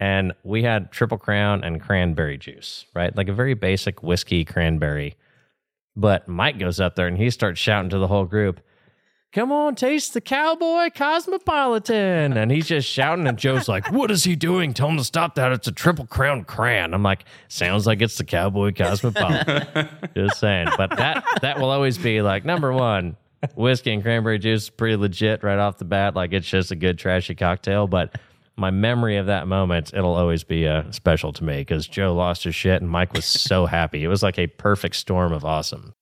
and we had Triple Crown and cranberry juice, right? Like a very basic whiskey cranberry. But Mike goes up there and he starts shouting to the whole group, Come on, taste the cowboy cosmopolitan. And he's just shouting, and Joe's like, What is he doing? Tell him to stop that. It's a triple crown cran. I'm like, Sounds like it's the cowboy cosmopolitan. just saying. But that that will always be like number one, whiskey and cranberry juice is pretty legit right off the bat. Like it's just a good trashy cocktail. But my memory of that moment, it'll always be uh, special to me because Joe lost his shit and Mike was so happy. It was like a perfect storm of awesome.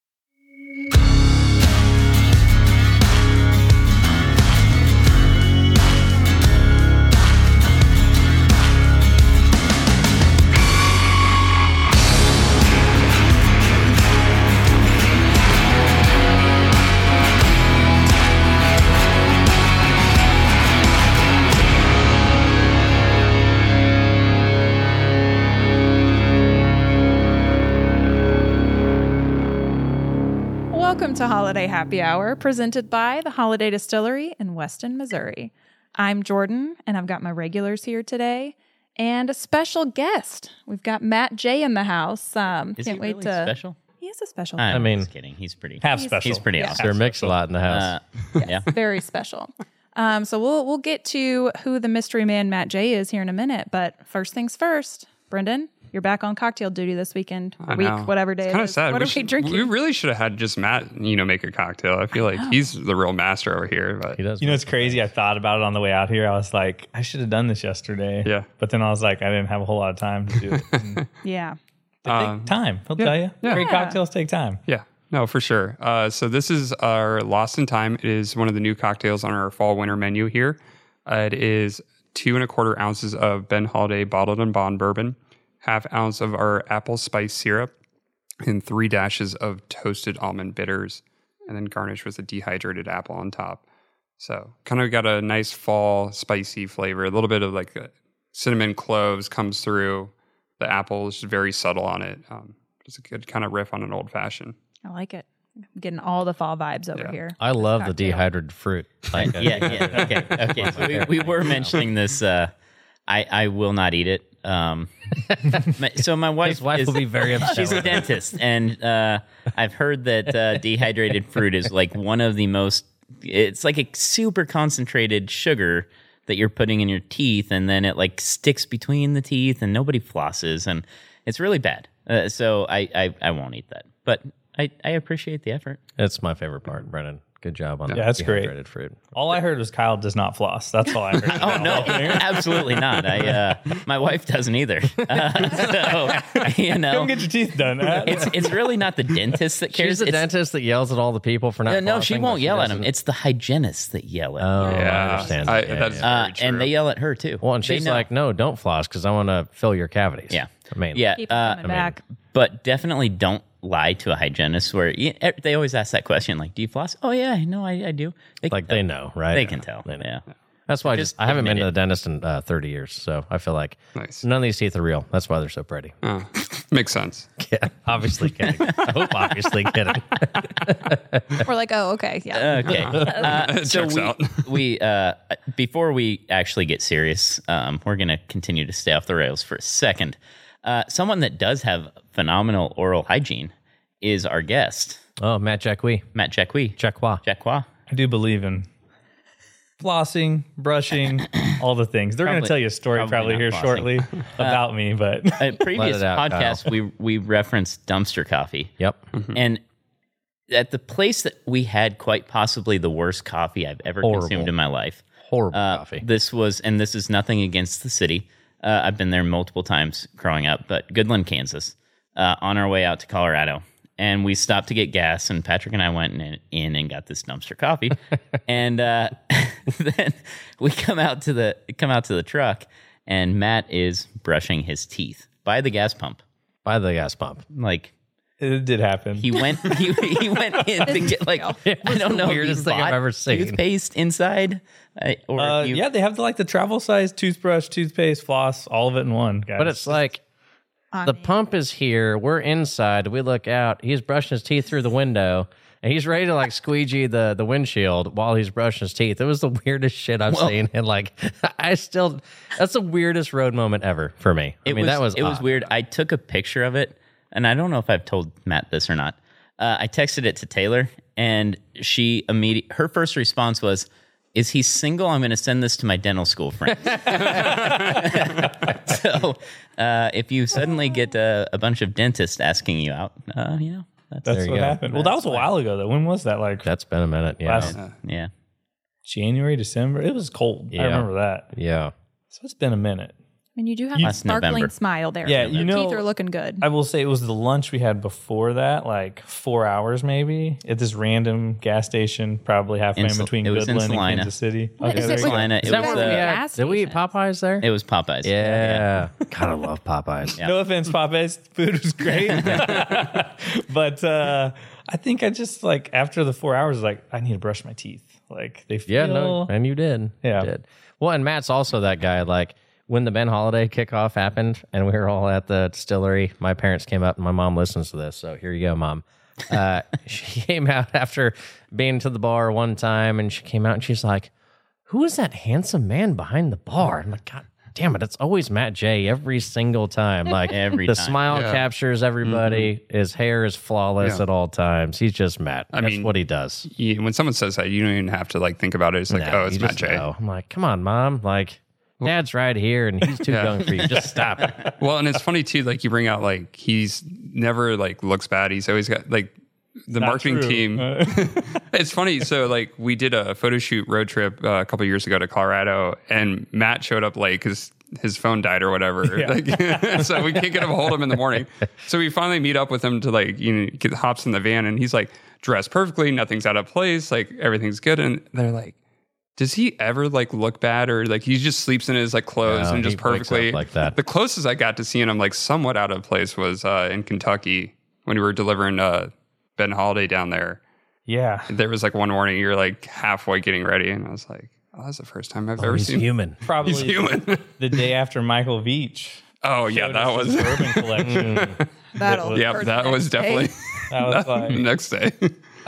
To Holladay Happy Hour, presented by the Holladay Distillery in Weston, Missouri. I'm Jordan, and I've got my regulars here today, and a special guest. We've got Matt J in the house. Um, Is can't he wait really to. special? He is a special. I'm mean- just kidding. He's pretty. Half He's- special. He's pretty Yeah. awesome. Sir Mix a lot in the house. Uh, yeah. very special. Um, so we'll we'll get to who the mystery man Matt J is here in a minute. But first things first, Brendan, you're back on cocktail duty this weekend, I week, know. whatever day It's it kind of is. sad. What we are we drinking? We really should have had just Matt, you know, make a cocktail. I feel like he's the real master over here. But he does. You know, it's crazy. I thought about it on the way out here. I was like, I should have done this yesterday. Yeah. But then I was like, I didn't have a whole lot of time to do it. And it yeah. Um, take time. He'll tell you. yeah. Great Yeah. cocktails take time. yeah, no, for sure. Uh, so this is our Lost in Time. It is one of the new cocktails on our fall winter menu here. Uh, it is two and a quarter ounces of Ben Holladay bottled in bond bourbon, half ounce of our apple spice syrup, and three dashes of toasted almond bitters, and then garnish with a dehydrated apple on top. So kind of got a nice fall spicy flavor. A little bit of like a cinnamon cloves comes through. The apple is just very subtle on it. Um, it's a good kind of riff on an old fashioned. I like it. I'm getting all the fall vibes over Yeah. here. I love the dehydrated fruit. Like, yeah, yeah. Okay, okay. So we, we were mentioning this. Uh, I I will not eat it. Um, my- so my wife, His wife is, will be very upset. She's a dentist, and uh, I've heard that uh, dehydrated fruit is like one of the most. It's like a super concentrated sugar that you're putting in your teeth, and then it like sticks between the teeth, and nobody flosses, and it's really bad. Uh, so I, I I won't eat that, but I I appreciate the effort. It's my favorite part, Brennan. Good job on that. Yeah, that's great. fruit. All I heard was Kyle does not floss. That's all I heard. Oh no, absolutely not. I uh, my wife doesn't either. Uh, so you know, Come get your teeth done. It's it's really not the dentist that cares. She's the It's- dentist that yells at all the people for not. no, no, she won't but yell at him. It's the hygienists that yell at. Oh, you. I understand. I- Yeah, that's yeah. Uh, very true. and they yell at her too. Well, and she's like, "No, don't floss because I want to fill your cavities." Yeah. I mean, yeah, Keep uh, coming back. but definitely don't lie to a hygienist. Where you, eh, they always ask that question, like, "Do you floss?" Oh yeah, no, I, I do. They, like they know, right? They can tell. They. Yeah. That's why I Just just I haven't been admit to the dentist in uh, 30 years, so I feel like Nice. none of these teeth are real. That's why they're so pretty. Uh, makes sense. Yeah, obviously kidding. I hope obviously kidding. We're like, oh, okay, yeah. Okay. Uh, so we, out. we uh, before we actually get serious, um, we're going to continue to stay off the rails for a second. Uh, someone that does have phenomenal oral hygiene is our guest, Oh, Matt Jacqui. Matt Jacqui. Jacqua. Jacqua. I do believe in flossing, brushing, all the things. They're going Probably- to tell you a story probably probably, not here flossing. shortly about me, but A previous out, podcast, we we referenced dumpster coffee, Yep. and at the place that we had quite possibly the worst coffee I've ever Horrible. consumed in my life. Horrible Uh, coffee. This was, and this is nothing against the city. Uh, I've been there multiple times growing up, but Goodland, Kansas, uh, on our way out to Colorado. And we stopped to get gas, and Patrick and I went in, in and got this dumpster coffee. and uh, then we come out to the come out to the truck, and Matt is brushing his teeth by the gas pump. By the gas pump. Like it did happen. he went, he, he went in to get like I don't know, if he weirdest thing I've bought ever seen. Toothpaste inside, uh, or uh, you, yeah, they have the, like the travel size toothbrush, toothpaste, floss, all of it in one. Guys. But it's like I the mean, pump is here. We're inside. We look out. He's brushing his teeth through the window. and he's ready to like squeegee the the windshield while he's brushing his teeth. It was the weirdest shit I've seen, and like I still that's the weirdest road moment ever for me. I It mean, was, that was it was weird. I took a picture of it, and I don't know if I've told Matt this or not. Uh, I texted it to Taylor, and she immediate her first response was, "Is he single? I'm going to send this to my dental school friends." so, uh, if you suddenly get a, a bunch of dentists asking you out, uh, you know, that's, That's you what go. happened. Well, that was a while ago though. When was that? Like That's been a minute. Yeah, last yeah. January, December. It was cold. Yeah. I remember that. yeah. So it's been a minute. I mean, you do have a sparkling November. smile there. Yeah, you know- teeth are looking good. I will say it was the lunch we had before that, like four hours maybe, at this random gas station, probably halfway In in, between it was in Goodland and Kansas City. What Okay, is there it you go. Salina, You it Is that was, where we uh, had, did we eat. Popeyes there? It was Popeyes. yeah. Gotta love Popeyes. No offense, Popeyes. Food was great. but uh, I think I just like after the four hours, like I need to brush my teeth. Like they feel. Yeah, no, and you did. Yeah. You did. Well, and Matt's also that guy. Like when the Ben Holladay kickoff happened, and we were all at the distillery. My parents came up, and my mom listens to this, so here you go, mom. Uh, she came out after being to the bar one time, and she came out and she's like, "Who is that handsome man behind the bar?" I'm like, God damn it, it's always Matt J every single time. Like Every the time. smile Yeah. captures everybody. His hair is flawless Yeah. at all times. He's just Matt. That's mean, what he does. You- when someone says that, you don't even have to like think about it. It's like, No, oh, it's Matt just J. know. I'm like, come on, mom. Like, dad's right here, and he's too Yeah. young for you. Just stop it. Well, and it's funny too. Like you bring out like he's never like looks bad. He's always got like the Not marketing true. team. Uh, it's funny. So like we did a photo shoot road trip uh, a couple years ago to Colorado, and Matt showed up late because his phone died or whatever. Like, so we can't get a hold of him in the morning. So we finally meet up with him to like you know get hops in the van, and he's like dressed perfectly, nothing's out of place, like everything's good, and they're like. Does he ever like look bad or like he just sleeps in his like clothes No, and just he wakes up perfectly like that. The closest I got to seeing him like somewhat out of place was uh, in Kentucky when we were delivering uh, Ben Holladay down there yeah. there was like one morning you're like halfway getting ready and i was like oh that's the first time i've Oh, ever he's seen human. Probably he's human the day after Michael Veach. oh yeah that was his bourbon collection. That'll yeah that was definitely That was like next day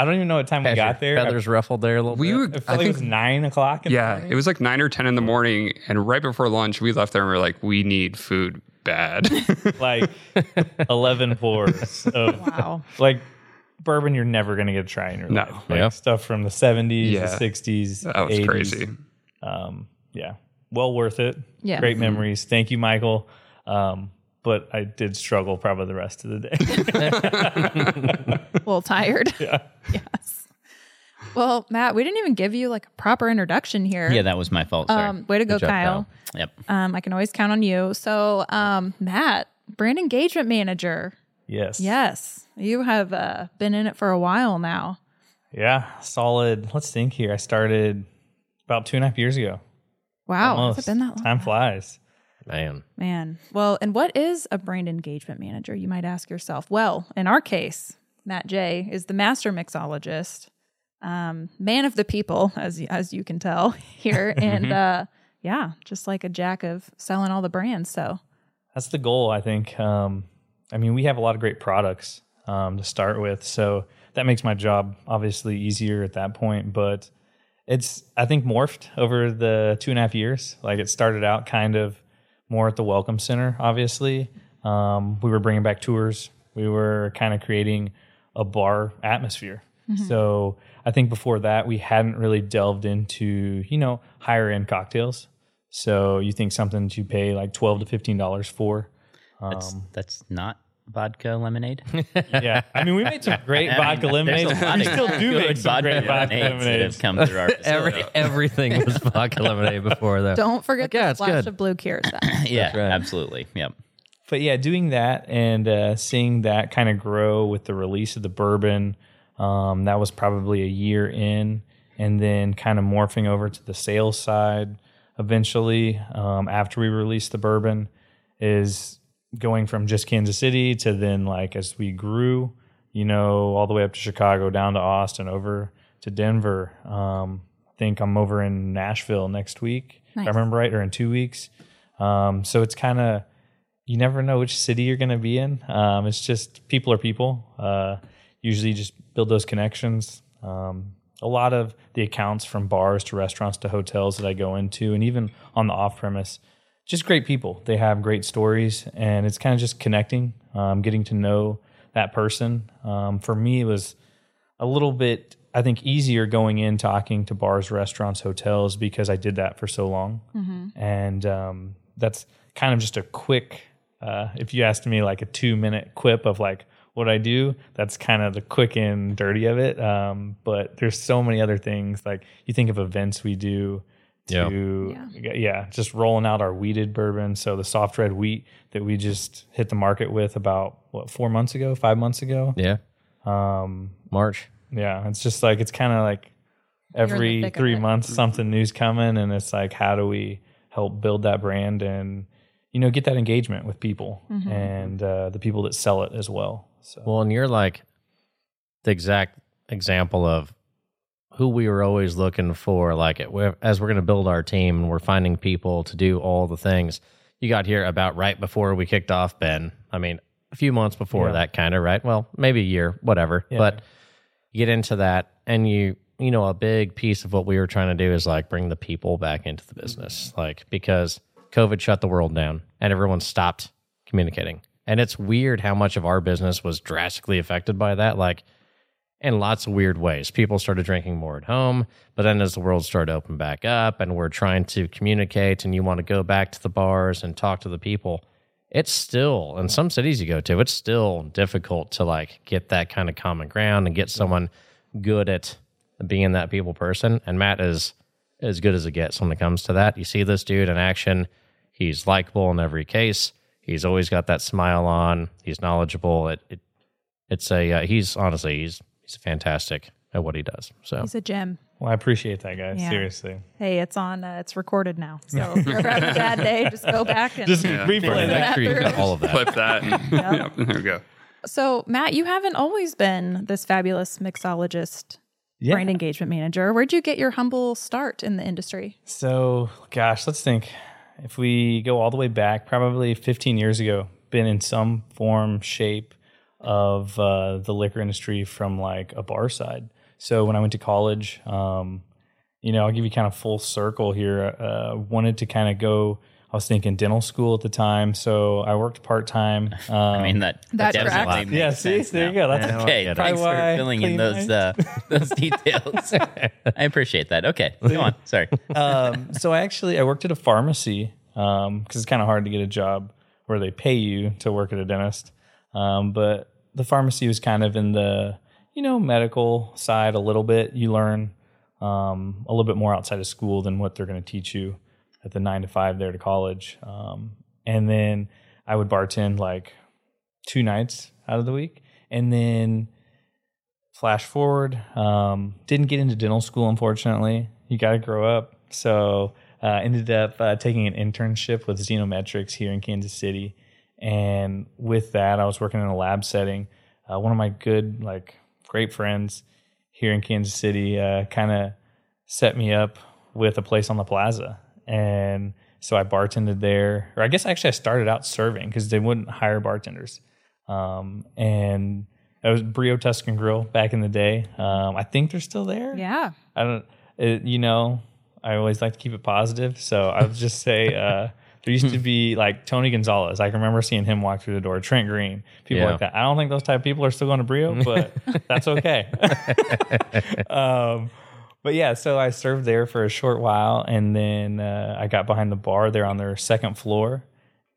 I don't even know what time we got there. Feathers ruffled there a little we bit. were I, I felt i like it think was nine o'clock. In the yeah morning. it was like nine or ten in the morning and right before lunch we left there and we are like we need food bad like eleven pours of Wow. like bourbon you're never gonna get to try in your No. life. Like Yeah. stuff from the seventies, Yeah. the sixties, that was crazy Um, yeah, well worth it. Yeah. great memories. Thank you, Michael. Um, but I did struggle probably the rest of the day. A little tired. yeah. yes. Well, Matt, we didn't even give you like a proper introduction here. Yeah, that was my fault. Sorry. Um, way to go, Good job, Kyle. yep. Um, I can always count on you. So, um, Matt, brand engagement manager. Yes. Yes, you have uh, been in it for a while now. Yeah. Solid. Let's think here. I started about two and a half years ago. Wow, Almost. has it been that long? Time flies. Man. Man. Well, and what is a brand engagement manager? You might ask yourself. Well, in our case, Matt J is the master mixologist, um, man of the people, as as you can tell here, and uh, yeah, just like a jack of selling all the brands. So That's the goal, I think. Um, I mean, we have a lot of great products um, to start with, so that makes my job obviously easier at that point. But it's, I think, morphed over the two and a half years. Like it started out kind of more at the Welcome Center, obviously. Um, we were bringing back tours. We were kind of creating a bar atmosphere. So I think before that, we hadn't really delved into, you know, higher end cocktails. So you think something to pay like twelve to fifteen dollars for? That's Um, that's not vodka lemonade. yeah, I mean we made some great vodka lemonades. There's a We still do good make some great vodka lemonades that come through our Every, everything was vodka lemonade before though. don't forget Like, yeah, the it's splash good. of blue curacao. yeah, right. absolutely. Yep. but yeah, doing that and uh, seeing that kind of grow with the release of the bourbon, um, that was probably a year in, and then kind of morphing over to the sales side eventually um, after we released the bourbon is going from just Kansas City to then like as we grew, you know, all the way up to Chicago, down to Austin, over to Denver. Um, I think I'm over in Nashville next week, if Nice. I remember right, or in two weeks. Um, so it's kind of you never know which city you're going to be in. Um, it's just people are people. Uh, usually just build those connections. Um, a lot of the accounts from bars to restaurants to hotels that I go into, and even on the off premise, just great people. They have great stories, and it's kind of just connecting, um, getting to know that person. Um, for me, it was a little bit, I think, easier going in talking to bars, restaurants, hotels because I did that for so long, and um, that's kind of just a quick. Uh, if you asked me like a two minute quip of like what I do, that's kind of the quick and dirty of it. Um, but there's so many other things. Like you think of events we do to yeah. just rolling out our wheated bourbon. So the soft red wheat that we just hit the market with about what four months ago, five months ago. Yeah. Um, March. yeah, it's just like it's kind of like every three months something new's coming, and it's like how do we help build that brand and you know get that engagement with people Mm-hmm. and uh, the people that sell it as well. So Well, and you're like the exact example of who we were always looking for. Like, as we're going to build our team and we're finding people to do all the things. You got here about right before we kicked off, Ben. I mean, a few months before Yeah. that, kind of, right? Well, maybe a year, whatever. Yeah. But you get into that, and you, you know, a big piece of what we were trying to do is like bring the people back into the business, like because COVID shut the world down and everyone stopped communicating. And it's weird how much of our business was drastically affected by that. Like, in lots of weird ways. People started drinking more at home, but then as the world started to open back up and we're trying to communicate and you want to go back to the bars and talk to the people, it's still in some cities you go to, it's still difficult to like get that kind of common ground and get someone good at being that people person. And Matt is as good as it gets when it comes to that. You see this dude in action. He's likable in every case. He's always got that smile on. He's knowledgeable. It, it it's a uh, he's honestly he's he's fantastic at what he does. So He's a gem. well, I appreciate that, guys. Yeah. Seriously, Hey, it's on. Uh, it's recorded now. So if you're ever having a bad day, just go back and. just Yeah. replay that. make sure you got all of that. Clip that. Yep, there we go. so Matt, you haven't always been this fabulous mixologist, Yeah. brand engagement manager. Where'd you get your humble start in the industry? So, gosh, let's think. If we go all the way back, probably 15 years ago, been in some form, shape of uh, the liquor industry from like a bar side. So when I went to college, um, you know, I'll give you kind of full circle here. Uh, wanted to kind of go. I was thinking dental school at the time, so I worked part time. Um, I mean that That definitely makes Yeah, see? sense There you go. That's Yeah, okay. I Thanks Probably why for filling in those uh, those details. I appreciate that. Okay, go on. Sorry. um, so I actually I worked at a pharmacy because it's kind of hard to get a job where they pay you to work at a dentist. Um, but the pharmacy was kind of in the you know medical side a little bit. You learn um, a little bit more outside of school than what they're going to teach you at the nine to five there to college. Um, and then I would bartend like two nights out of the week, and then flash forward um, didn't get into dental school unfortunately you got to grow up so uh, ended up uh, taking an internship with Xenometrics here in kansas city and with that i was working in a lab setting uh, one of my good like great friends here in kansas city uh, kind of set me up with a place on the plaza and so i bartended there or i guess actually i started out serving because they wouldn't hire bartenders um, and it was Brio Tuscan Grill back in the day. Um, I think they're still there. Yeah. I don't. It, you know, I always like to keep it positive, so I would just say uh, there used to be like Tony Gonzalez. I can remember seeing him walk through the door. Trent Green, people Yeah. like that. I don't think those type of people are still going to Brio, but that's okay. um, but yeah, so I served there for a short while, and then uh, I got behind the bar there on their second floor,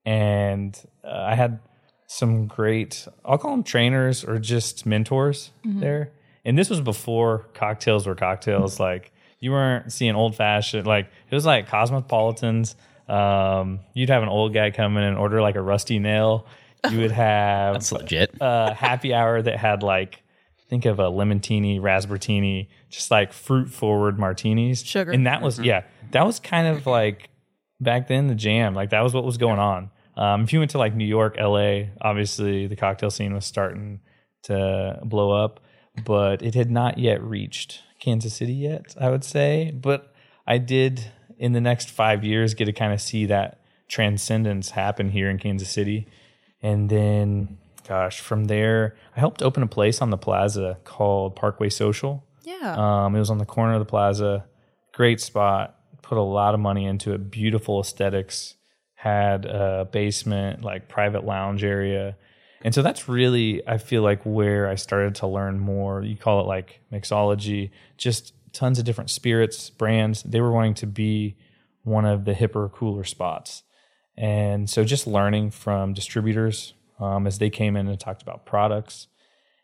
and uh, I had some great I'll call them trainers or just mentors there. And this was before cocktails were cocktails. Like you weren't seeing old fashioned like it was like cosmopolitans. Um, you'd have an old guy come in and order like a rusty nail. You would have That's legit. a happy hour that had like think of a lemontini, raspbertini, just like fruit forward martinis. Sugar. And that was yeah, that was kind of like back then the jam. Like that was what was going on. Um, if you went to like New York, LA, obviously the cocktail scene was starting to blow up, but it had not yet reached Kansas City yet, I would say. But I did in the next five years get to kind of see that transcendence happen here in Kansas City. And then gosh, from there, I helped open a place on the plaza called Parkway Social. Yeah. Um, it was on the corner of the plaza. Great spot. Put a lot of money into it. Beautiful aesthetics. Had a basement, like private lounge area. And so that's really, I feel like, where I started to learn more. You call it like mixology, just tons of different spirits, brands. They were wanting to be one of the hipper, cooler spots. And so just learning from distributors um, as they came in and talked about products.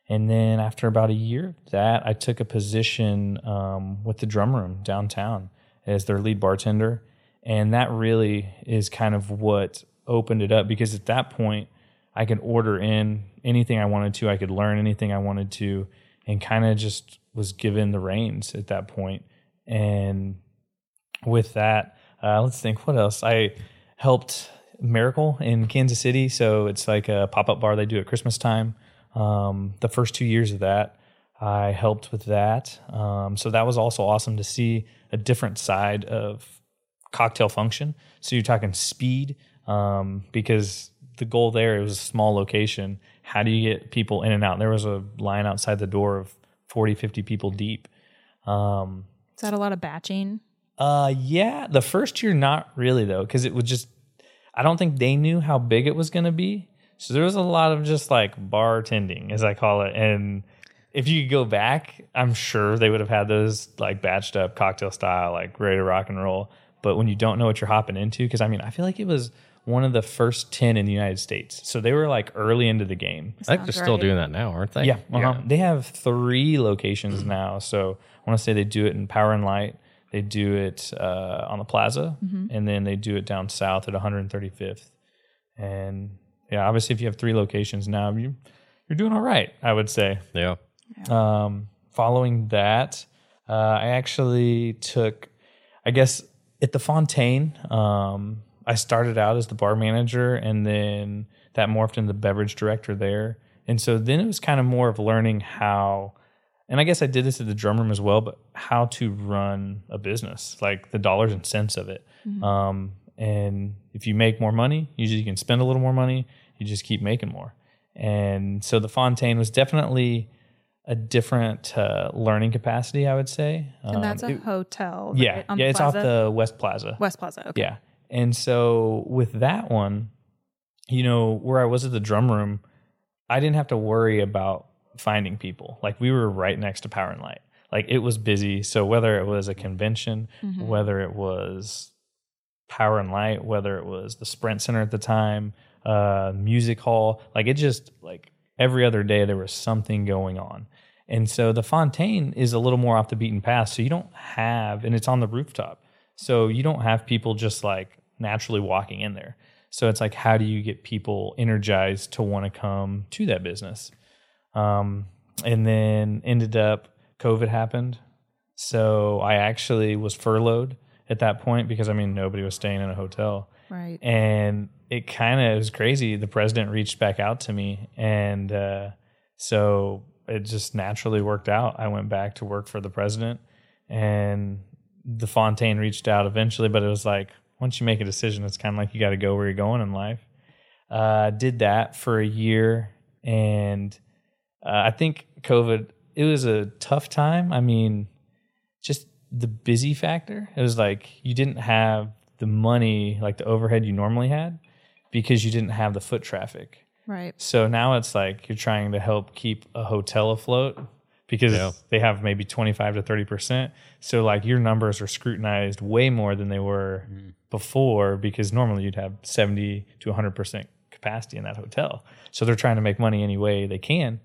And then after about a year that, I took a position um, with the drum room downtown as their lead bartender. And that really is kind of what opened it up because at that point, I could order in anything I wanted to, I could learn anything I wanted to, and kind of just was given the reins at that point. And with that, uh, let's think what else. I helped Miracle in Kansas City. So it's like a pop up bar they do at Christmas time. Um, the first two years of that, I helped with that. Um, so that was also awesome to see a different side of cocktail function. So you're talking speed um, because the goal there it was a small location. How do you get people in and out? There was a line outside the door of 40, 50 people deep. Um, Is that a lot of batching? uh, yeah, the first year not really though, because it was just I don't think they knew how big it was going to be. So there was a lot of just like bartending, as I call it, and if you could go back, I'm sure they would have had those like batched up cocktail style, like ready to rock and roll. But when you don't know what you're hopping into, because I mean, I feel like it was one of the first 10 in the United States. So they were like early into the game. I think they're Sounds still right. doing that now, aren't they? Yeah, uh-huh. they have three locations now. So I want to say they do it in Power and Light, they do it uh, on the Plaza, and then they do it down south at 135th. And yeah, obviously, if you have three locations now, you you're doing all right. I would say. Yeah. Um, following that, uh, I actually took, I guess, at the Fontaine. Um, I started out as the bar manager, and then that morphed into the beverage director there. And so then it was kind of more of learning how, and I guess I did this at the drum room as well, but how to run a business, like the dollars and cents of it. Um, and if you make more money, usually you can spend a little more money. You just keep making more. And so the Fontaine was definitely a different uh, learning capacity, I would say. And that's a Um, it- hotel. yeah, on yeah, it's off the West Plaza. West Plaza. Okay. Yeah. And so with that one, you know, where I was at the drum room, I didn't have to worry about finding people. Like we were right next to Power and Light. Like it was busy. So whether it was a convention, Mhm. whether it was Power and Light, whether it was the Sprint Center at the time, uh, music hall, like it just like every other day there was something going on. And so the Fontaine is a little more off the beaten path. So you don't have, and it's on the rooftop. So you don't have people just like naturally walking in there. So it's like, how do you get people energized to want to come to that business? Um, and then ended up, COVID happened. So I actually was furloughed at that point because I mean, nobody was staying in a hotel. Right. And it kind of was crazy. The president reached back out to me. And uh, so it just naturally worked out. I went back to work for the president and the Fontaine reached out eventually, but it was like, once you make a decision, it's kind of like you got to go where you're going in life. Uh, did that for a year. And uh, I think COVID, it was a tough time. I mean, just the busy factor. It was like you didn't have the money, like the overhead you normally had, because you didn't have the foot traffic. Right. So now it's like you're trying to help keep a hotel afloat because Yeah. they have maybe 25 to 30%. So like your numbers are scrutinized way more than they were before because normally you'd have 70 to 100% capacity in that hotel. So they're trying to make money any way they can.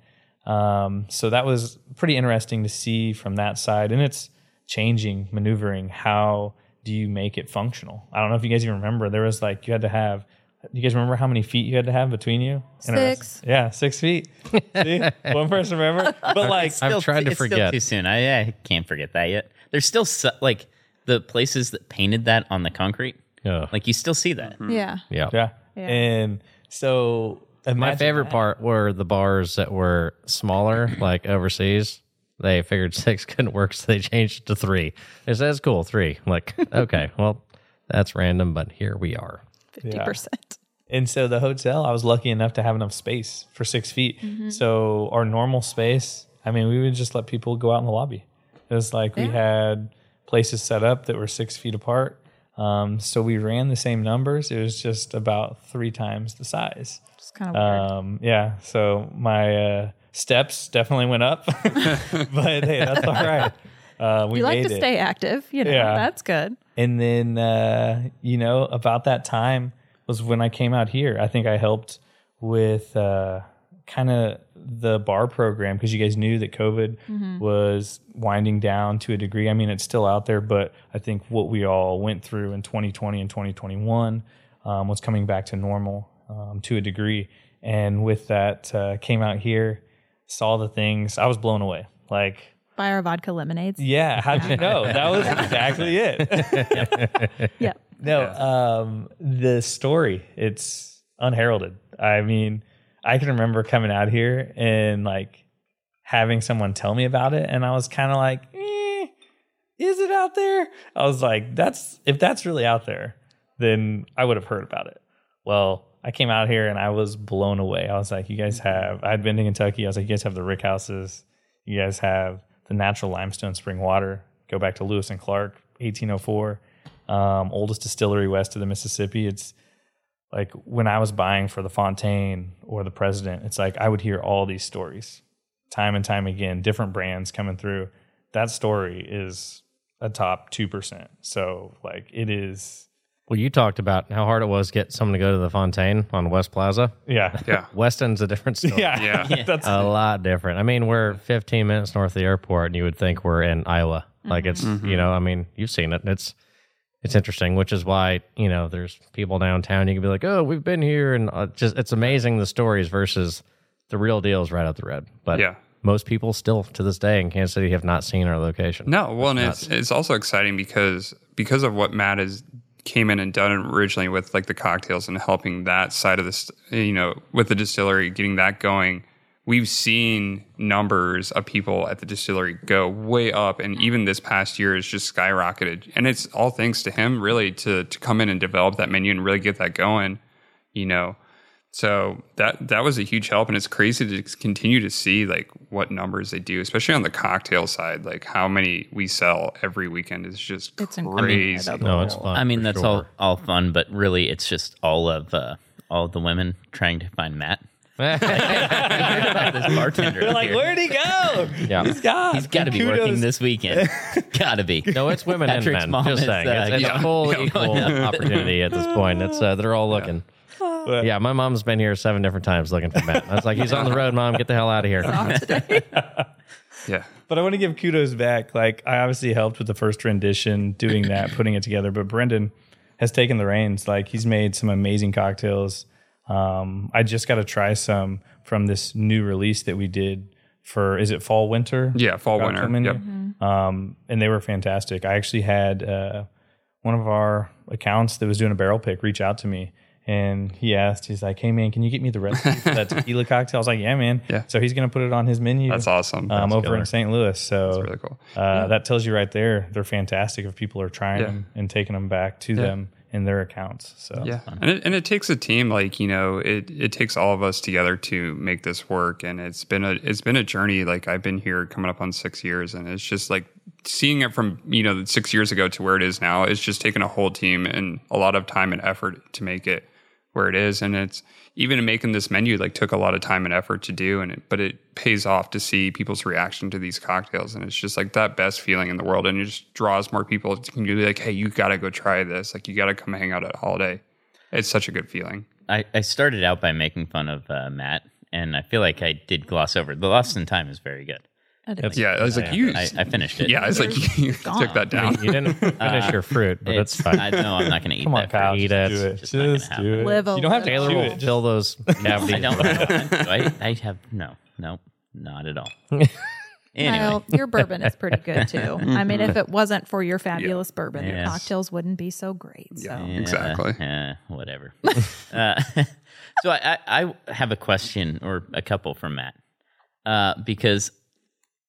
Um, so that was pretty interesting to see from that side. And it's changing, maneuvering. How do you make it functional? I don't know if you guys even remember. There was like, you had to have, you guys remember how many feet you had to have between you? Six. Yeah, six feet. See? One person remember? But like, I've tried to it's Still forget. too soon. I, I can't forget that yet. There's still so, like the places that painted that on the concrete. Yeah. Like you still see that. Mm-hmm. Yeah. yeah. yeah. Yeah. And so My favorite that. part were the bars that were smaller, like overseas. They figured six couldn't work, so they changed it to three. It says cool, three. I'm like, okay, well, that's random, but here we are. 50%. And so the hotel, I was lucky enough to have enough space for six feet. So our normal space, I mean, we would just let people go out in the lobby. It was like we had places set up that were six feet apart. Um, so we ran the same numbers. It was just about three times the size. It's kind of weird. Um, yeah. So my uh, steps definitely went up, but hey, that's all right. Uh, we you like to it. stay active, you know. Yeah. That's good. And then, uh, you know, about that time was when I came out here. I think I helped with uh, kind of the bar program because you guys knew that COVID was winding down to a degree. I mean, it's still out there, but I think what we all went through in 2020 and 2021 um, was coming back to normal um, to a degree. And with that, uh, came out here, saw the things. I was blown away. Like, Buy our vodka lemonades. yeah, how'd you know? that was exactly it. Yeah. No, um, the story, it's unheralded. I mean, I can remember coming out here and like having someone tell me about it, and I was kind of like, eh, is it out there? I was like, that's if that's really out there, then I would have heard about it. Well, I came out here and I was blown away. I was like, you guys have, I'd been to Kentucky. I was like, you guys have the Rick houses. You guys have the natural limestone spring water. Go back to Lewis and Clark, 1804, um, oldest distillery west of the Mississippi. It's like when I was buying for the Fontaine or the President, it's like I would hear all these stories time and time again, different brands coming through. That story is a top 2%. So, like, it is, Well, you talked about how hard it was to get someone to go to the Fontaine on West Plaza. yeah. Yeah. Weston's a different story. Yeah. Yeah. That's A lot different. I mean, we're 15 minutes north of the airport, and you would think we're in Iowa. Like it's, you know, I mean, you've seen it. It's, it's interesting, which is why you know there's people downtown. You can be like, oh, we've been here, and uh, just it's amazing the stories versus the real deal is right out the red. But Yeah. most people still to this day in Kansas City have not seen our location. No, well, and it's it's also exciting because because of what Matt has came in and done it originally with like the cocktails and helping that side of this, you know, with the distillery, getting that going. We've seen numbers of people at the distillery go way up, and even this past year has just skyrocketed. And it's all thanks to him, really, to to come in and develop that menu and really get that going. You know, so that that was a huge help, and it's crazy to continue to see like what numbers they do, especially on the cocktail side. Like how many we sell every weekend is just It's crazy. incredible. No, it's fun. I mean, that's sure. all all fun, but really, it's just all of uh, all of the women trying to find Matt. I heard about this bartender. They're like, here. where'd he go? Yeah. He's gone. He's got to be Kudos. working this weekend. got to be. No, it's women and men. mom Just is, saying, uh, it's, it's yeah. full Yeah. equal opportunity at this point. It's uh, they're all looking. But- Yeah, my mom's been here seven different times looking for Matt. I was like, he's on the road, mom. Get the hell out of here. Yeah, But I want to give kudos back. Like I obviously helped with the first rendition, doing that, putting it together. But Brendan has taken the reins. Like he's made some amazing cocktails. Um, I just got to try some from this new release that we did for is it fall winter? yeah, fall Cocktail winter. menu? Yep. um, and they were fantastic. I actually had uh, one of our accounts that was doing a barrel pick reach out to me, and he asked, he's like, "Hey man, can you get me the recipe for that tequila cocktail?" I was like, "Yeah, man." Yeah. So he's gonna put it on his menu. That's awesome. Um, That's over in St. Louis. So really cool. uh, that tells you right there they're fantastic if people are trying Yeah. them and taking them back to them in their accounts. So Yeah, and it, and it takes a team. Like you know, it it takes all of us together to make this work. And it's been a it's been a journey. Like I've been here coming up on six years, and it's just like seeing it from you know six years ago to where it is now. It's just taken a whole team and a lot of time and effort to make it where it is. And it's even making this menu like took a lot of time and effort to do. And it, but it pays off to see people's reaction to these cocktails, and it's just like that best feeling in the world. And it just draws more people to be like, hey, you got to go try this. Like you got to come hang out at Holladay. It's such a good feeling. I, I started out by making fun of uh, Matt, and I feel like I did gloss over. The Lost in Time is very good. I Yeah, I was like, you. I, I finished it. yeah, I was like, you gone. took that down. You didn't finish your fruit, but it's It's, fine. I know I'm not going to eat come on, that. Kyle, eat just it. do it. Just Just do it. Live you don't have to Taylor chew will it. fill those cavities. I don't. I, I have no, no, not at all. Anyway, Well, your bourbon is pretty good too. I mean, if it wasn't for your fabulous bourbon, your cocktails wouldn't be so great. So Yeah, Exactly. yeah, whatever. uh, so I, I I have a question or a couple from Matt uh, because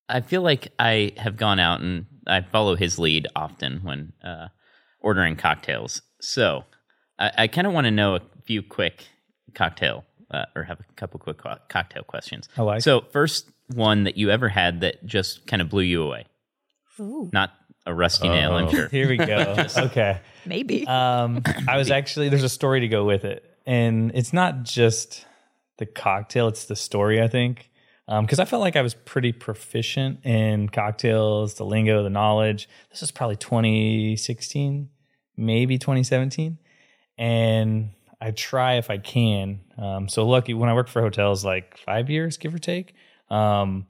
I feel like I have gone out and I follow his lead often when uh, ordering cocktails. So I, I kind of want to know a few quick cocktail uh, or have a couple quick co- cocktail questions. I like So, first one that you ever had that just kind of blew you away. Ooh, Not a rusty nail, I'm Oh. sure. Here we go. okay. maybe. Um, I was actually there's a story to go with it, and it's not just the cocktail; it's the story. I think because I felt like I was pretty proficient in cocktails, the lingo, the knowledge. This was probably 2016, maybe 2017, and I try if I can. Um, so lucky when I worked for hotels, like five years, give or take. Um,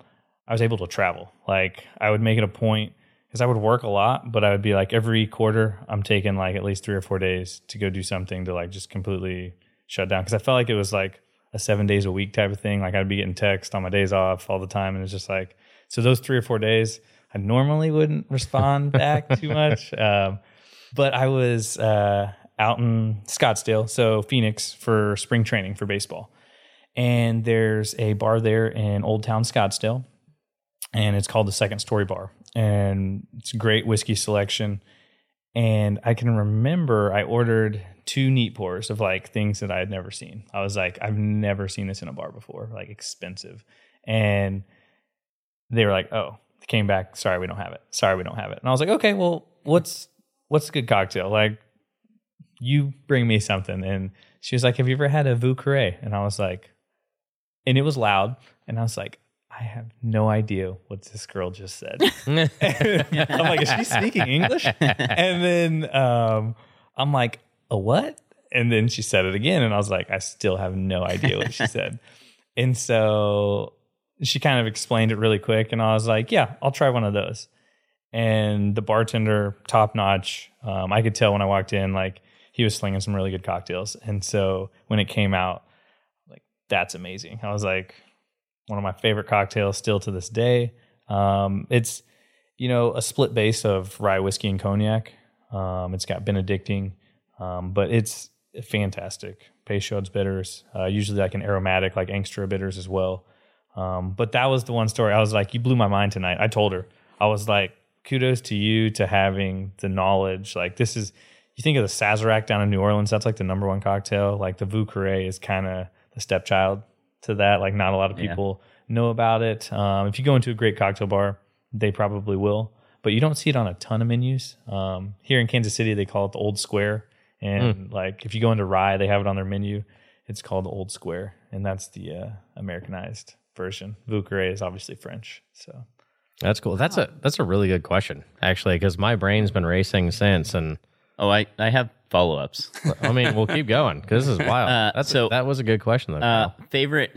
I was able to travel. Like I would make it a point because I would work a lot, but I would be like every quarter, I'm taking like at least three or four days to go do something to like just completely shut down. Because I felt like it was like a seven days a week type of thing. Like I'd be getting text on my days off all the time, and it's just like so. Those three or four days, I normally wouldn't respond back too much, um, but I was uh, out in Scottsdale, so Phoenix, for spring training for baseball, and there's a bar there in Old Town Scottsdale and it's called the Second Story Bar, and it's a great whiskey selection. And I can remember I ordered two neat pours of like things that I had never seen. I was like, I've never seen this in a bar before, like expensive. And they were like, oh, came back. Sorry, we don't have it. Sorry, we don't have it. And I was like, okay, well, what's what's a good cocktail? Like, you bring me something. And she was like, have you ever had a Vieux Carré? And I was like, and it was loud. And I was like, I have no idea what this girl just said. I'm like, is she speaking English? And then um, I'm like, a what? And then she said it again, and I was like, I still have no idea what she said. And so she kind of explained it really quick, and I was like, yeah, I'll try one of those. And the bartender, top notch. Um, I could tell when I walked in, like he was slinging some really good cocktails. And so when it came out, like that's amazing. I was like, one of my favorite cocktails still to this day. Um, it's you know a split base of rye whiskey and cognac. Um, it's got Benedictine, um, but it's fantastic. Peychaud's bitters, uh, usually like an aromatic like Angostura bitters as well. Um, but that was the one story I was like, you blew my mind tonight. I told her I was like, kudos to you to having the knowledge. Like this is you think of the Sazerac down in New Orleans, that's like the number one cocktail. Like the Vieux Carré is kind of the stepchild to that. Like not a lot of Yeah. people know about it. Um, if you go into a great cocktail bar, they probably will, but you don't see it on a ton of menus. Um, here in Kansas City, they call it the Old Square, and like if you go into Rye, they have it on their menu. It's called the Old Square, and that's the uh, Americanized version. Vieux is obviously French, so That's cool. That's a that's a really good question actually because my brain's been racing since, and Oh, I, I have follow ups. I mean we'll keep going because this is wild. Uh, That's so- that was a good question though. Uh, favorite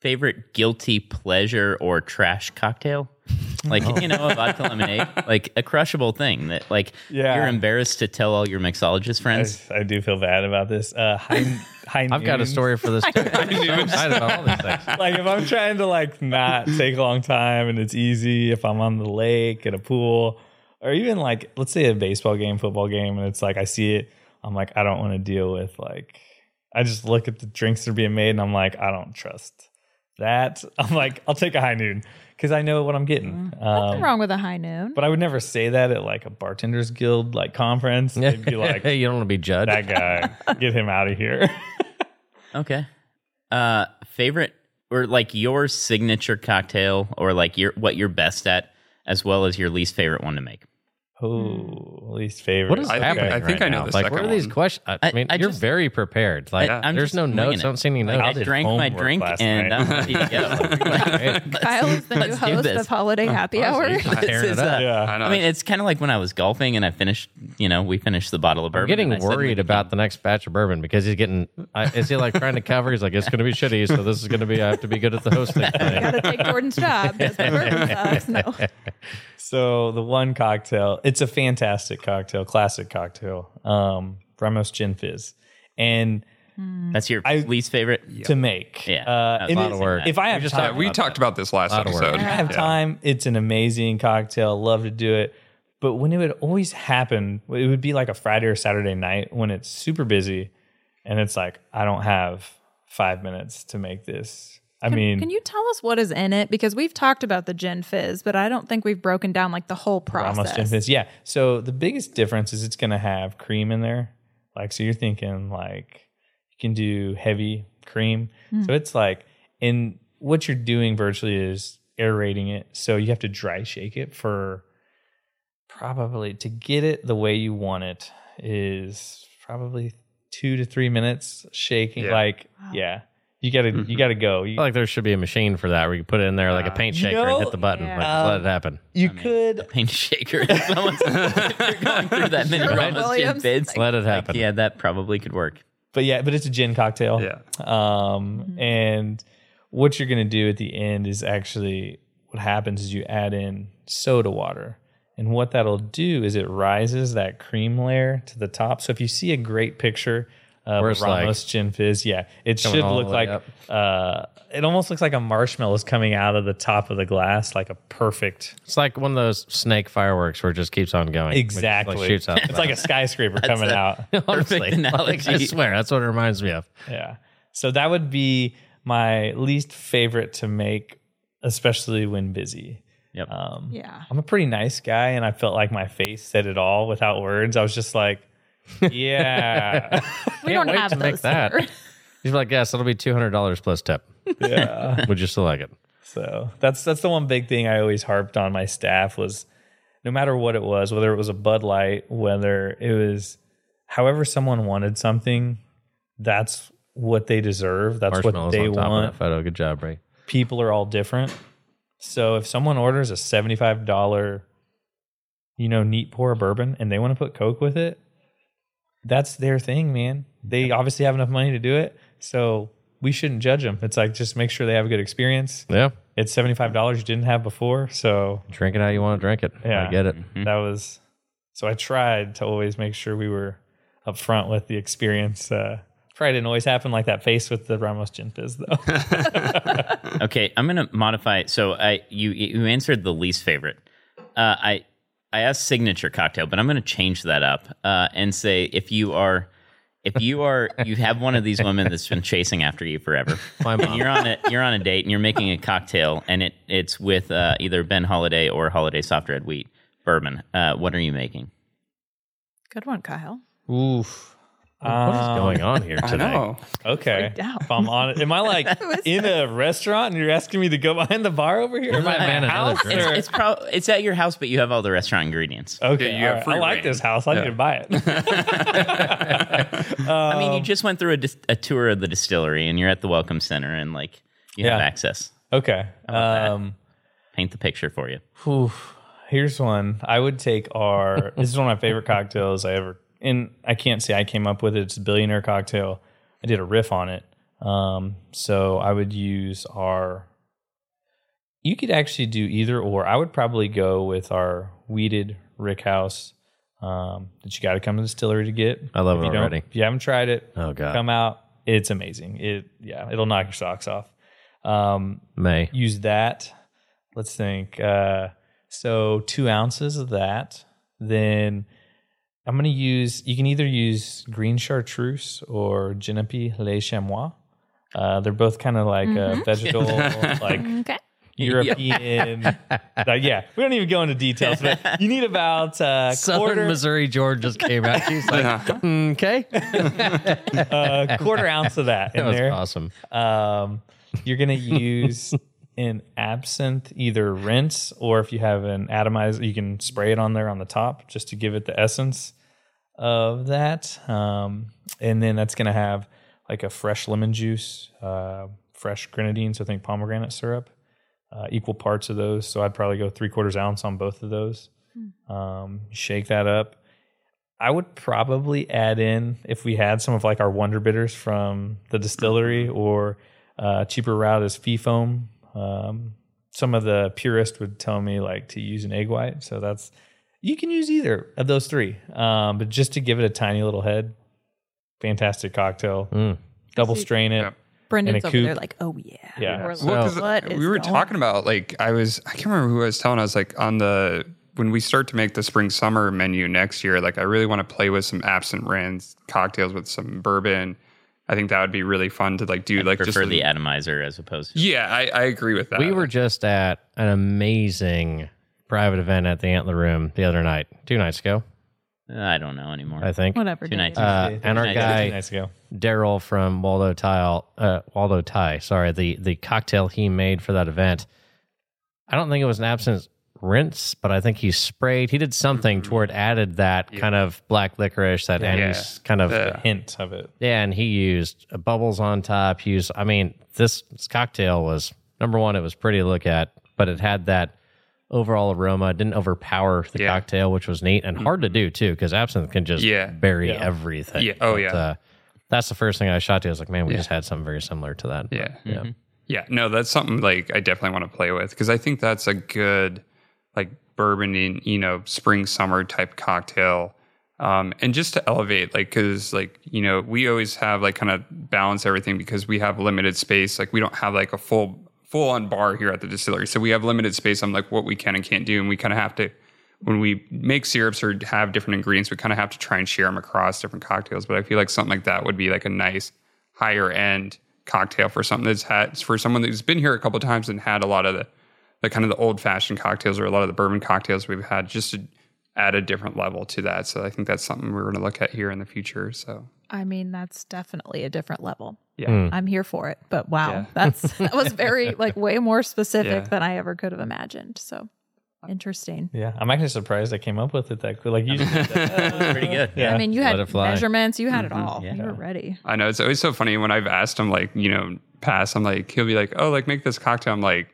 favorite guilty pleasure or trash cocktail? Like you know, a vodka lemonade, like a crushable thing that like Yeah. you're embarrassed to tell all your mixologist friends. I do feel bad about this. Uh, high, high I've got a story for this too. I'm so excited about all these things. like if I'm trying to like not take a long time and it's easy, if I'm on the lake at a pool, or even like let's say a baseball game, football game, and it's like I see it, I'm like I don't want to deal with like I just look at the drinks that are being made and I'm like I don't trust that. I'm like I'll take a high noon because I know what I'm getting. Nothing Um, wrong with a high noon. but I would never say that at like a bartenders guild like conference. They'd be like "Hey, you don't want to be judged. that guy, get him out of here. Okay. Uh, favorite or like your signature cocktail or like your what you're best at, as well as your least favorite one to make. Oh, least favorite. What is I think- happening? I think right I know now? the Like, what second are these one. questions? I, I- mean, I you're just- very prepared. Like, I- I'm there's no notes. it. Don't see any Like, notes. I drank my drink and. I'm ready to go. Kyle is the new host of Holladay Happy Hour. Honestly, you're tearing This it is, up. uh, Yeah. I. I mean, it's kind of like when I was golfing and I finished, you know, we finished the bottle of bourbon. I'm getting and I said worried about the next batch of bourbon because he's getting. Is he like trying to cover? He's like, it's going to be shitty, so this is going to be. I have to be good at the hosting. Got to take Jordan's job. Does the bourbon sucks? No. So the one cocktail, it's a fantastic cocktail, classic cocktail, um, Ramos Gin Fizz, and That's your I- least favorite. to make, Yeah, uh, a lot of work. If I have just time, talked we about talked about this last Lot of work. episode. if I have Yeah. time, it's an amazing cocktail. Love to do it, but when it would always happen, it would be like a Friday or Saturday night when it's super busy, and it's like I don't have five minutes to make this. I mean, Can you tell us what is in it? Because we've talked about the gin fizz, but I don't think we've broken down like the whole process. Ramos Gin Fizz. Yeah. So the biggest difference is it's going to have cream in there. Like, so you're thinking like you can do heavy cream. So hmm. it's like, and what you're doing virtually is aerating it. So you have to dry shake it for probably to get it the way you want it is probably two to three minutes shaking. Yeah. Like, yeah, you gotta, you mm-hmm. gotta go. You, I feel like there should be a machine for that where you put it in there like a uh, paint You shaker and hit the button. yeah. Like, let it happen. you I mean, could, paint shaker. If, someone's, if you're going through that many Sure, Ramos gin Williams. bids, Let it like, happen. yeah, that probably could work. but yeah, but it's a gin cocktail. Yeah. Um, mm-hmm. and what you're gonna do at the end is actually what happens is you add in soda water. And what that'll do is it rises that cream layer to the top. So if you see a great picture of Where a it's like Ramos Gin Fizz, yeah, it should look like uh, it almost looks like a marshmallow is coming out of the top of the glass, like a perfect. It's like one of those snake fireworks where it just keeps on going. which, Exactly, Like, shoots out. it's like a skyscraper coming a- out. Honestly, perfect I swear, that's what it reminds me of. Yeah. So that would be my least favorite to make, especially when busy. Yep. Um, Yeah. I'm a pretty nice guy, and I felt like my face said it all without words. I was just like, yeah, We don't have to make that. here. He's like, yes, it'll be two hundred dollars plus tip. yeah. Would you still like it? So that's that's the one big thing I always harped on my staff was, no matter what it was, whether it was a Bud Light, whether it was, however someone wanted something, that's what they deserve. That's what Marshmallows they on top want. of that photo. Good job, Ray. people are all different. So if someone orders a seventy-five dollar, you know, neat pour bourbon, and they want to put Coke with it, that's their thing, man. They obviously have enough money to do it, so we shouldn't judge them. It's like just make sure they have a good experience. Yeah, It's seventy-five dollars you didn't have before, so drink it how you want to drink it. Yeah. I get it. that was. So I tried to always make sure we were upfront with the experience. Uh, probably didn't always happen like that face with the Ramos Gin Fizz though. Okay, I'm gonna modify. So I you you answered the least favorite. Uh, I I asked signature cocktail, but I'm gonna change that up uh, and say if you are if you are you have one of these women that's been chasing after you forever, My and mom. you're on a you're on a date and you're making a cocktail and it it's with uh, either Ben Holladay or Holladay Soft Red Wheat bourbon. Uh, what are you making? Good one, Kyle. Oof. What is Um, going on here I today? know. Okay. If I'm on it, am I like in a restaurant and you're asking me to go behind the bar over here? You might Am I ban at a house, It's it's, pro- it's at your house, but you have all the restaurant ingredients. okay. Yeah, you have all right. free I like reign. this house. I Yeah. need to buy it. I mean, you just went through a, dis- a tour of the distillery and you're at the welcome center and like you have access. okay. Um, Paint the picture for you. whew. here's one. I would take our. this is one of my favorite cocktails I ever. And I can't say I came up with it. It's a billionaire cocktail. I did a riff on it. Um, so I would use our. You could actually do either or. I would probably go with our wheated Rick House um, that you got to come to the distillery to get. I love If it you already. If you haven't tried it, Oh god, come out. It's amazing. It yeah, it'll knock your socks off. Um, May. use that. Let's think. Uh, so two ounces of that. Then I'm going to use. You can either use green chartreuse or Genepi Le Chamois. Uh, they're both kind of like a vegetable, like Okay. European. uh, yeah, we don't even go into details, but you need about uh, Southern quarter Missouri George just came out. She's like, okay, uh, quarter ounce of that in that was there. awesome. Um, you're going to use an absinthe, either rinse or if you have an atomizer, you can spray it on there on the top just to give it the essence of that. Um, and then that's going to have like a fresh lemon juice, uh, fresh grenadine, so I think pomegranate syrup, uh, equal parts of those. So I'd probably go three quarters ounce on both of those. Um, shake that up. I would probably add in if we had some of like our wonder bitters from the distillery or uh, cheaper route is fee foam. Um, some of the purists would tell me like to use an egg white, so that's you can use either of those three. Um, but just to give it a tiny little head, fantastic cocktail. Mm. Double strain it. Yep. Brendan's a over there like, oh yeah. Yeah. We're Well, like, 'cause what is we were going talking about like I was I can't remember who I was telling. I was like on the when we start to make the spring summer menu next year. Like I really want to play with some absinthe rinse cocktails with some bourbon. I think that would be really fun to like do like just Prefer the atomizer as opposed to yeah. I, I agree with that. We were just at an amazing private event at the Antler Room the other night, two nights ago. I don't know anymore. I think. Whatever. Two nights. it is. Uh, and our guy. Daryl from Waldo Tile, uh, Waldo Thai, sorry, the the cocktail he made for that event. I don't think it was an absinthe rinse, but I think he sprayed. He did something Mm-hmm. to added that kind of black licorice, that anise kind of The- Hint of it. yeah. And he used uh, bubbles on top. He used, I mean, this, this cocktail was number one. It was pretty to look at, but it had that overall aroma. It didn't overpower the Yeah. Mm-hmm. cocktail, which was neat and hard to do too, because absinthe can just Yeah. bury Yeah. everything. Yeah. Oh, But, yeah. Uh, that's the first thing I shot to. I was like, man, we just had something very similar to that. Yeah. Yeah. Yeah, no, that's something like I definitely want to play with because I think that's a good like bourbon in you know spring summer type cocktail, um, and just to elevate like because like you know we always have like kind of balance everything because we have limited space. Like we don't have like a full full on bar here at the distillery. So we have limited space on like what we can and can't do. And we kind of have to when we make syrups or have different ingredients we kind of have to try and share them across different cocktails. But I feel like something like that would be like a nice higher end cocktail for something that's had for someone who's been here a couple times and had a lot of the, the kind of the old fashioned cocktails or a lot of the bourbon cocktails we've had just to add a different level to that. So I think that's something we're going to look at here in the future. So I mean, that's definitely a different level. yeah, Hmm. I'm here for it. But wow, Yeah. that's that was very like way more specific Yeah. than I ever could have imagined. So interesting. Yeah, I'm actually surprised I came up with it that quick. Like usually, that, Pretty good. yeah. I mean, you Let had it fly. measurements, you had it all. Yeah. You were ready. I know it's always so funny when I've asked him like, you know, pass, I'm like, he'll be like, oh, like make this cocktail. I'm like,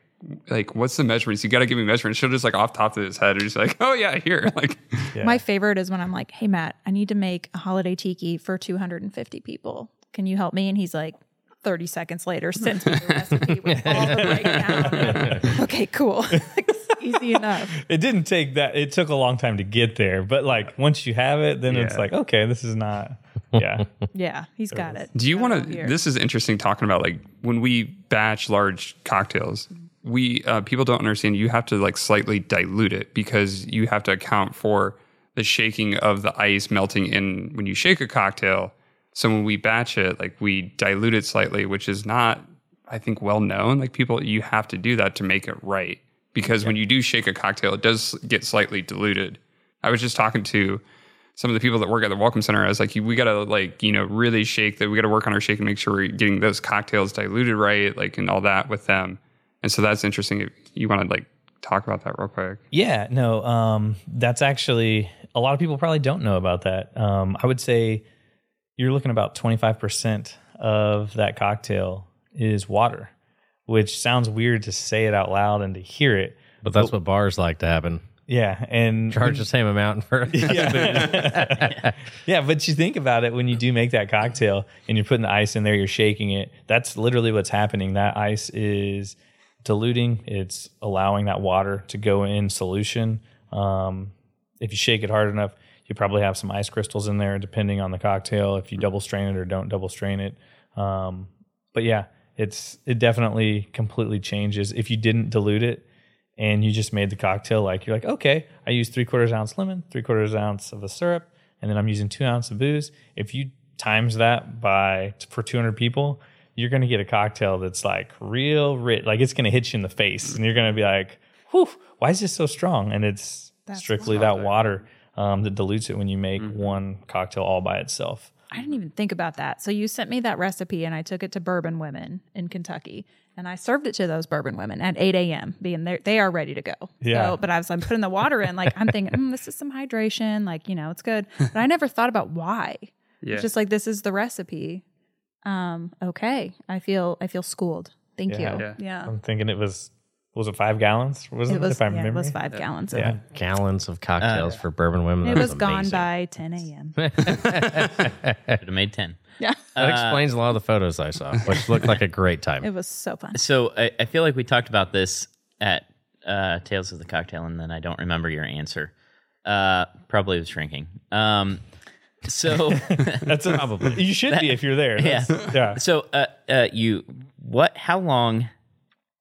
like, what's the measurements? You got to give me measurements. She'll just like off top of his head, or just like, oh yeah, here. Like, Yeah. My favorite is when I'm like, "Hey Matt, I need to make a holiday tiki for 250 people. Can you help me?" And he's like, 30 seconds later, sends me the recipe with all the breakdown. okay, cool. It's easy enough. it didn't take that. It took a long time to get there, but like once you have it, then it's like okay, this is not. Yeah, Yeah, he's got it. Do you want to? This is interesting talking about like when we batch large cocktails. We uh, people don't understand. You have to like slightly dilute it because you have to account for the shaking of the ice melting in when you shake a cocktail. So when we batch it, like we dilute it slightly, which is not, I think, well known. Like people, you have to do that to make it right because when you do shake a cocktail, it does get slightly diluted. I was just talking to some of the people that work at the Welcome Center. I was like, we got to like, you know, really shake that. We got to work on our shake and make sure we're getting those cocktails diluted right, like, and all that with them. And so that's interesting. If you want to like talk about that real quick. yeah. No, um, that's actually a lot of people probably don't know about that. Um, I would say you're looking about 25 percent of that cocktail is water, which sounds weird to say it out loud and to hear it. But that's what bars like to happen. Yeah, and Charge the same amount for yeah. yeah, but you think about it when you do make that cocktail and you're putting the ice in there, you're shaking it. That's literally what's happening. That ice is diluting, it's allowing that water to go in solution. Um, if you shake it hard enough, you probably have some ice crystals in there, depending on the cocktail, if you double strain it or don't double strain it. Um, but yeah, it's it definitely completely changes. If you didn't dilute it, and you just made the cocktail like you're like okay i use three quarters ounce lemon three quarters ounce of a syrup and then i'm using two ounce of booze if you times that by for 200 people you're going to get a cocktail that's like real rich like it's going to hit you in the face and you're going to be like whew why is this so strong and it's That's strictly that water um, that dilutes it when you make one cocktail all by itself I didn't even think about that. So you sent me that recipe and I took it to bourbon women in Kentucky and I served it to those bourbon women at 8 a.m. being there. They are ready to go. Yeah. So, but I was like putting the water in, like I'm thinking, mm, this is some hydration. Like, you know, it's good. But I never thought about why. Yeah. It's just like, this is the recipe. Um, okay. I feel, I feel schooled. Thank Yeah. you. Yeah. Yeah. i'm thinking it was was it five gallons was it, It was, if i'm yeah, it was remembering five gallons. Of yeah gallons of cocktails for bourbon women. It That was gone by 10 a.m. Should have made 10. yeah. That explains a lot of the photos I saw, which looked like a great time. It was so fun. So I, I feel like we talked about this at uh, Tales of the Cocktail, and then I don't remember your answer. Uh, probably was shrinking. Um, so, that's a, probably you should be if you're there Yeah. That's- yeah so uh, uh, you what? How long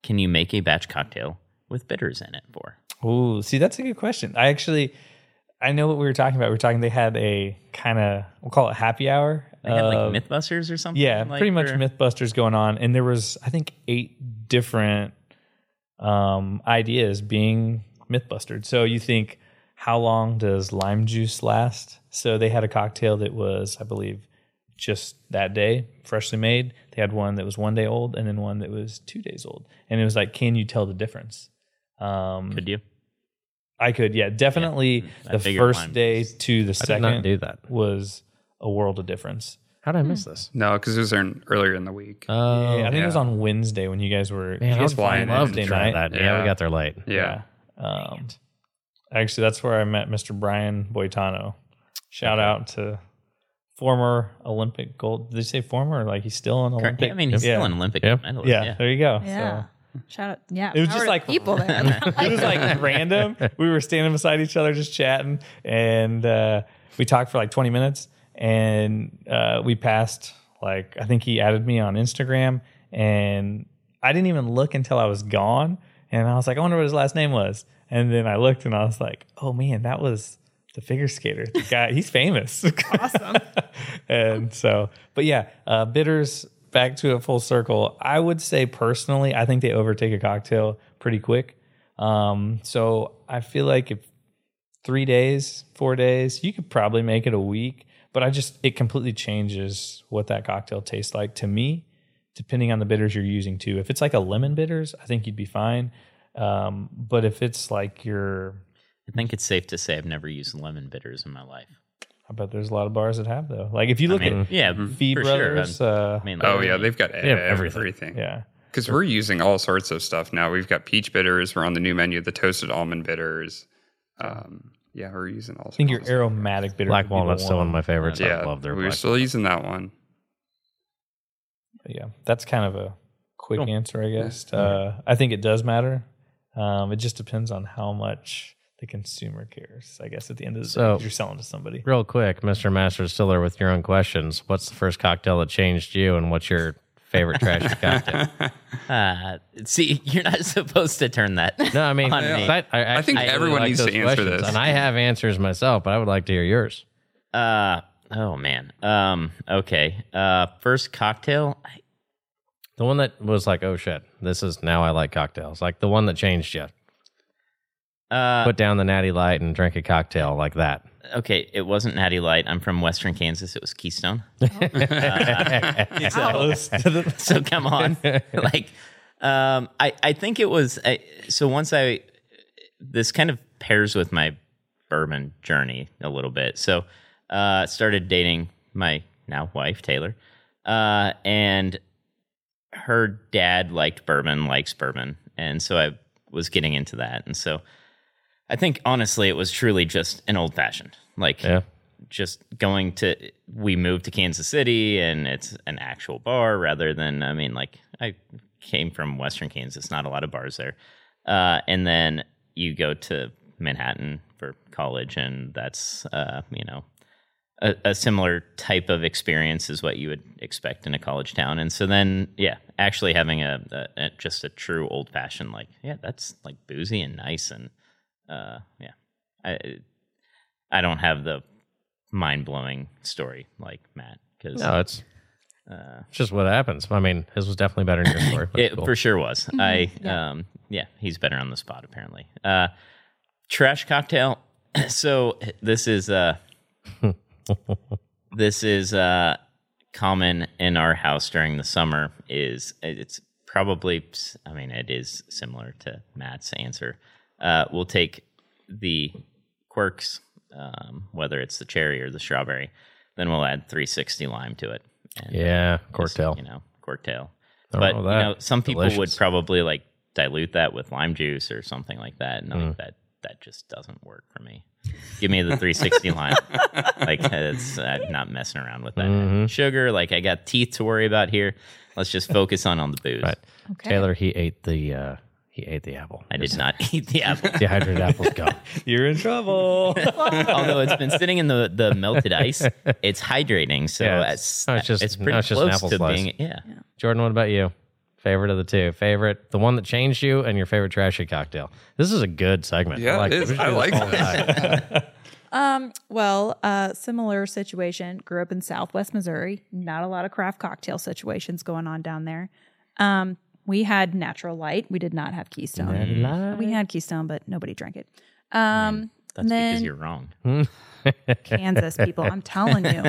can you make a batch cocktail with bitters in it for? Oh, see, that's a good question. I actually, I know what we were talking about. We were talking. They had a kind of we'll call it happy hour. They had of- like MythBusters or something. yeah, like, pretty much or- MythBusters going on, and there was I think eight different um, ideas being MythBustered. So you think how long does lime juice last? So they had a cocktail that was, I believe, just that day, freshly made. They had one that was one day old, and then one that was two days old. And it was like, can you tell the difference? Um, Could you? I could, yeah, definitely. I the first lime day juice. to the I second do that. was a world of difference. How did I miss this? No, because it was in, earlier in the week. Oh, yeah, I think it was on Wednesday when you guys were. man, I guys would flying love in to Wednesday night. that. Yeah. we got there late. yeah. Um, actually, that's where I met Mr. Brian Boitano. Shout out to former Olympic gold. Did they say former? Like he's still an Olympic? Yeah, I mean, he's yeah. still an Olympic Yeah. medalist. Yeah, Yeah. there you go. Yeah. So. Shout out. Yeah. It was just like- people there. it was like random. We were standing beside each other just chatting, and uh, we talked for like 20 minutes. And uh, we passed, like, I think he added me on Instagram, and I didn't even look until I was gone. And I was like, I wonder what his last name was. And then I looked and I was like, oh man, that was the figure skater. The guy, he's famous. awesome. and so, but yeah, uh, bitters back to a full circle. I would say personally, I think they overtake a cocktail pretty quick. Um, so I feel like if three days, four days, you could probably make it a week. But I just it completely changes what that cocktail tastes like to me, depending on the bitters you're using too. If it's like a lemon bitters, I think you'd be fine. Um, but if it's like your, I think it's safe to say I've never used lemon bitters in my life. I bet there's a lot of bars that have though. Like if you look I mean, at yeah, Fee for Brothers, sure. uh, I mean, Oh yeah, they've got have everything. everything. yeah. Because we're using all sorts of stuff now. We've got peach bitters. We're on the new menu, the toasted almond bitters. Um, yeah, we're using all. I think your sorts of stuff. aromatic bitter. Black would be the walnut's still one of my favorites. Yeah, I love their we're black still using that one. Yeah, that's kind of a quick Cool. answer, I guess. Uh, I think it does matter. Um, it just depends on how much the consumer cares. I guess at the end of the day, So- 'cause you're selling to somebody. Real quick, Mr. Master Stiller, with your own questions, what's the first cocktail that changed you, and what's your favorite trashy cocktail? Uh, see, you're not supposed to turn that. No, I mean, On me. I, I, I think actually everyone like needs to answer questions, this. and I have answers myself, but I would like to hear yours. Uh, oh man. Um, okay. Uh, first cocktail. I- The one that was like, oh shit, this is now I like cocktails. Like the one that changed you. Uh, Put down the natty light and drink a cocktail like that. okay, it wasn't Natty Light. I'm from Western Kansas. It was Keystone. Close to the- so come on like um i i think it was I, so once i this kind of pairs with my bourbon journey a little bit so uh started dating my now wife taylor uh and her dad liked bourbon likes bourbon and so i was getting into that and so i think honestly it was truly just an old fashioned like Yeah. just going to we moved to Kansas City and it's an actual bar rather than I mean like I came from Western Kansas, not a lot of bars there. Uh, and then you go to Manhattan for college and that's uh, you know a, a similar type of experience is what you would expect in a college town. And so then yeah, actually having a, a, a just a true old fashioned like yeah, that's like boozy and nice and uh, yeah. I I don't have the mind blowing story like Matt because No, it's uh, it's just what happens. I mean, his was definitely better than your story. but it cool. for sure was. I yeah. um yeah, he's better on the spot apparently. Uh, trash cocktail. So this is uh this is uh common in our house during the summer. Is it's probably I mean it is similar to Matt's answer. Uh, we'll take the quirks, um, whether it's the cherry or the strawberry, then we'll add 360 lime to it. And, yeah, corktail. you know, corktail. But you know, some people would probably like dilute that with lime juice or something like that, and I Mm. think that that just doesn't work for me. Give me the 360 line. Like it's I'm not messing around with that Mhm. sugar. Like I got teeth to worry about here. Let's just focus on on the booze. Right. Okay. Taylor, he ate the uh, he ate the apple. I did not eat the apple. Dehydrated apples go. You're in trouble. Although it's been sitting in the, the melted ice, it's hydrating, so Yeah, it's, it's- no, it's just- it's no, pretty it's just an close apple to slice. being yeah. Jordan, what about you? Favorite of the two? Favorite, the one that changed you, and your favorite trashy cocktail. This is a good segment. Yeah, it we is. should I do this like all. Um, well, uh, similar situation. Grew up in Southwest Missouri. Not a lot of craft cocktail situations going on down there. Um, we had natural light. We did not have Keystone. We had Keystone, but nobody drank it. Um, That's then- because you're wrong. Kansas people. I'm telling you.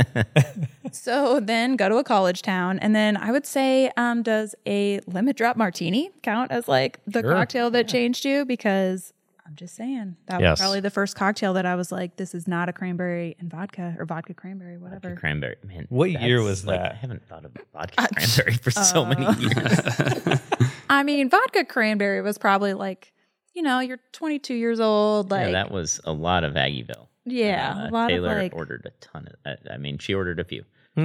so then go to a college town, and then I would say, um, does a lemon drop martini count as like the Sure. cocktail that changed you? Because I'm just saying that Yes. was probably the first cocktail that I was like, this is not a cranberry and vodka or vodka cranberry, whatever. Cranberry, man. What year that's, was like, that? I haven't thought of vodka cranberry for so many years. I mean, vodka cranberry was probably like, you know, you're 22 years old, like yeah, that was a lot of Aggieville. yeah, Uh, a lot Taylor of like ordered a ton of. I, I mean, she ordered a few. she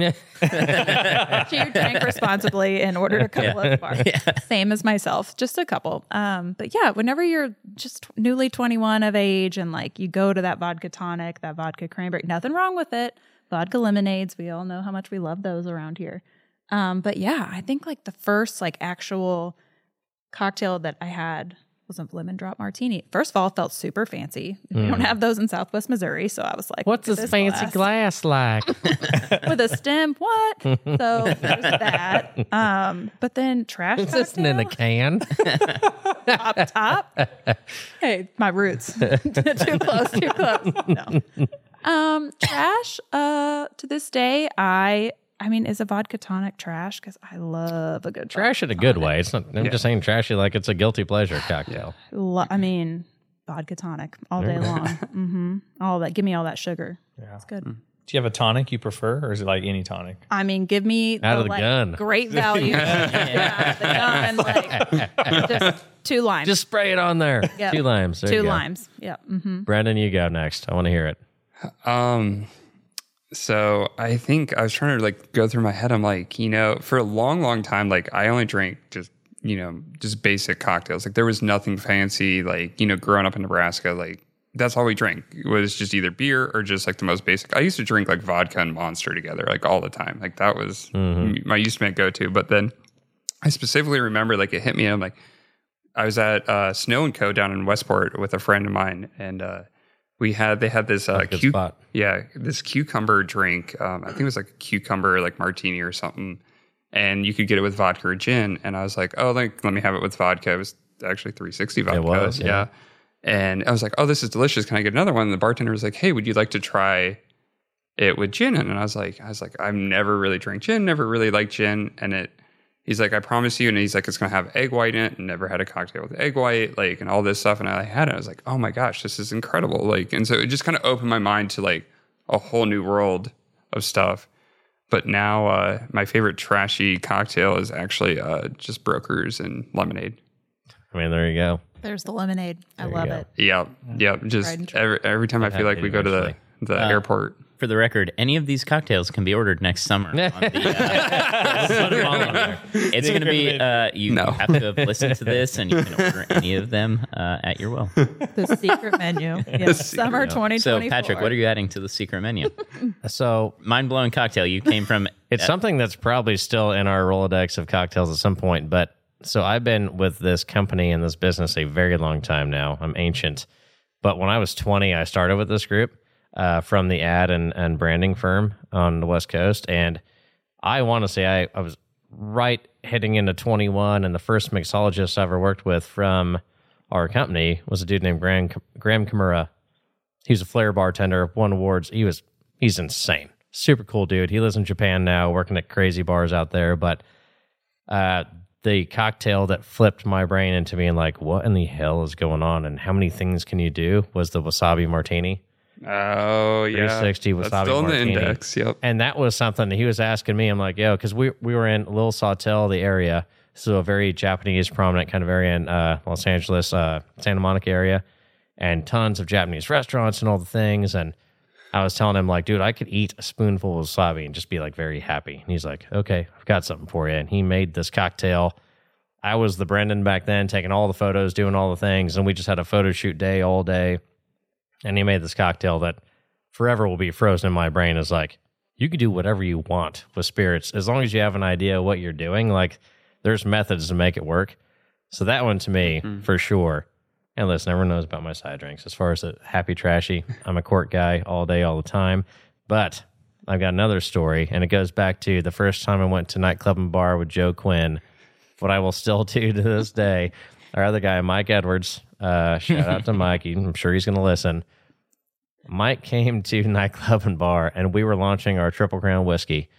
drank responsibly and ordered a couple of bars, bar. Same as myself, just a couple. Um, but yeah, whenever you're just newly 21 of age and like you go to that vodka tonic, that vodka cranberry, nothing wrong with it. Vodka lemonades, we all know how much we love those around here. Um, but yeah, I think like the first like actual cocktail that I had was a lemon drop martini. First of all, felt super fancy. We don't have those in Southwest Missouri, so I was like, What's "Look at this fancy glass." glass like? with a stem. What? So there's that. Um, but then trash Is this in a can? top top. Hey, my roots. too close. Too close. No. Um, trash. Uh, to this day, I. I mean, is a vodka tonic trash? Because I love a good Trash in a good way. It's not. I'm just saying trashy like it's a guilty pleasure cocktail. Lo- I mean, vodka tonic all day long. hmm All that. Give me all that sugar. Yeah. It's good. Do you have a tonic you prefer, or is it like any tonic? I mean, give me Out of the like, gun. Great value. yeah, the gun. Like just two limes. Just spray it on there. Yep. Two limes. There you two go. limes. Yep. hmm Brandon, you go next. I want to hear it. Um, so I think I was trying to like go through my head. I'm like, you know, for a long, long time, like I only drank just, you know, just basic cocktails. Like there was nothing fancy. Like, you know, growing up in Nebraska, like that's all we drank It was just either beer or just like the most basic. I used to drink like vodka and Monster together, like all the time. Like that was my used to go to. But then I specifically remember like it hit me. And I'm like, I was at uh, Snow and Co down in Westport with a friend of mine, and uh, we had they had this uh, cu- spot. yeah this cucumber drink. Um, I think it was like a cucumber like martini or something, and you could get it with vodka or gin. And I was like, oh, like let me have it with vodka. It was actually 360 vodka. was, yeah. yeah. And I was like, oh, this is delicious. Can I get another one? And the bartender was like, hey, would you like to try it with gin? And I was like, I was like, I've never really drank gin, never really liked gin, and it. He's like, I promise you, and he's like, it's gonna have egg white in it. And never had a cocktail with egg white, like, and all this stuff. And I had it. I was like, oh my gosh, this is incredible. Like, and so it just kind of opened my mind to like a whole new world of stuff. But now, uh, my favorite trashy cocktail is actually uh, just brokers and lemonade. I mean, there you go. There's the lemonade. I There you love go. it. Yeah, yeah. Just Tried and true. every, every time I feel like we go to the the Uh, airport. For the record, any of these cocktails can be ordered next summer. on the, uh, we'll put 'em all on there. It's going to be uh, you No. have to have listened to this, and you can order any of them uh, at your will. The secret menu. Yes. Summer 2024. So, Patrick, what are you adding to the secret menu? So Mind blowing cocktail. You came from It's something that's probably still in our Rolodex of cocktails at some point. But so I've been with this company and this business a very long time now. I'm ancient. But when I was 20, I started with this group uh, from the ad and, and branding firm on the West Coast. And I want to say I, I was right heading into 21. And the first mixologist I ever worked with from our company was a dude named Graham, Graham Kimura. He was a flair bartender, won awards. He was he's insane, super cool dude. He lives in Japan now, working at crazy bars out there. But uh, the cocktail that flipped my brain into being like, what in the hell is going on, and how many things can you do? Was the wasabi martini, Oh yeah, 360 That's wasabi still in the martini. index. Yep. and that was something he was asking me. I'm like, yo, because we we were in Little Sawtelle, the area, so a very Japanese prominent kind of area in uh, Los Angeles, uh, Santa Monica area, and tons of Japanese restaurants and all the things. And I was telling him like, dude, I could eat a spoonful of wasabi and just be like very happy. And he's like, okay, I've got something for you. And he made this cocktail. I was the Brendan back then, taking all the photos, doing all the things, and we just had a photo shoot day all day. And he made this cocktail that forever will be frozen in my brain as like, you can do whatever you want with spirits as long as you have an idea what you're doing. Like, there's methods to make it work. So that one to me, for sure. And listen, everyone knows about my side drinks. As far as a happy trashy, I'm a court guy all day, all the time. But I've got another story, and it goes back to the first time I went to nightclub and bar with Joe Quinn. What I will still do to this day. Our other guy, Mike Edwards. Uh, shout out to Mike. I'm sure he's going to listen. Mike came to nightclub and bar, and we were launching our Triple Crown whiskey,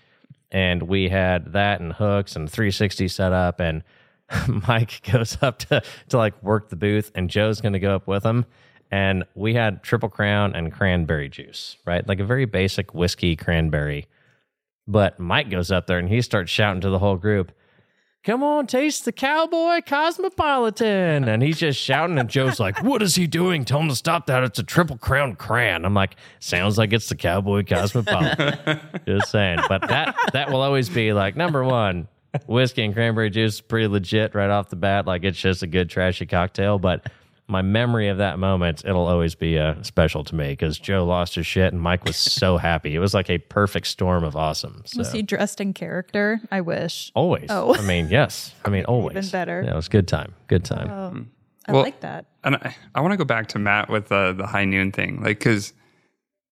and we had that and hooks and 360 set up, and Mike goes up to to like work the booth, and Joe's going to go up with him, and we had Triple Crown and cranberry juice, right? Like a very basic whiskey cranberry. But Mike goes up there and he starts shouting to the whole group, Come on, taste the cowboy cosmopolitan. And he's just shouting, and Joe's like, What is he doing? Tell him to stop that. It's a triple crown cran. I'm like, Sounds like it's the cowboy cosmopolitan. just saying. But that that will always be like number one, whiskey and cranberry juice is pretty legit right off the bat. Like it's just a good trashy cocktail. But my memory of that moment, it'll always be uh, special to me because Joe lost his shit and Mike was so happy. It was like a perfect storm of awesome. So. Was he dressed in character? I wish. Always. Oh. I mean, yes. I mean, always. Even better. Yeah, it was a good time. Good time. Um, I Well- like that. And I, I want to go back to Matt with the the high noon thing, like because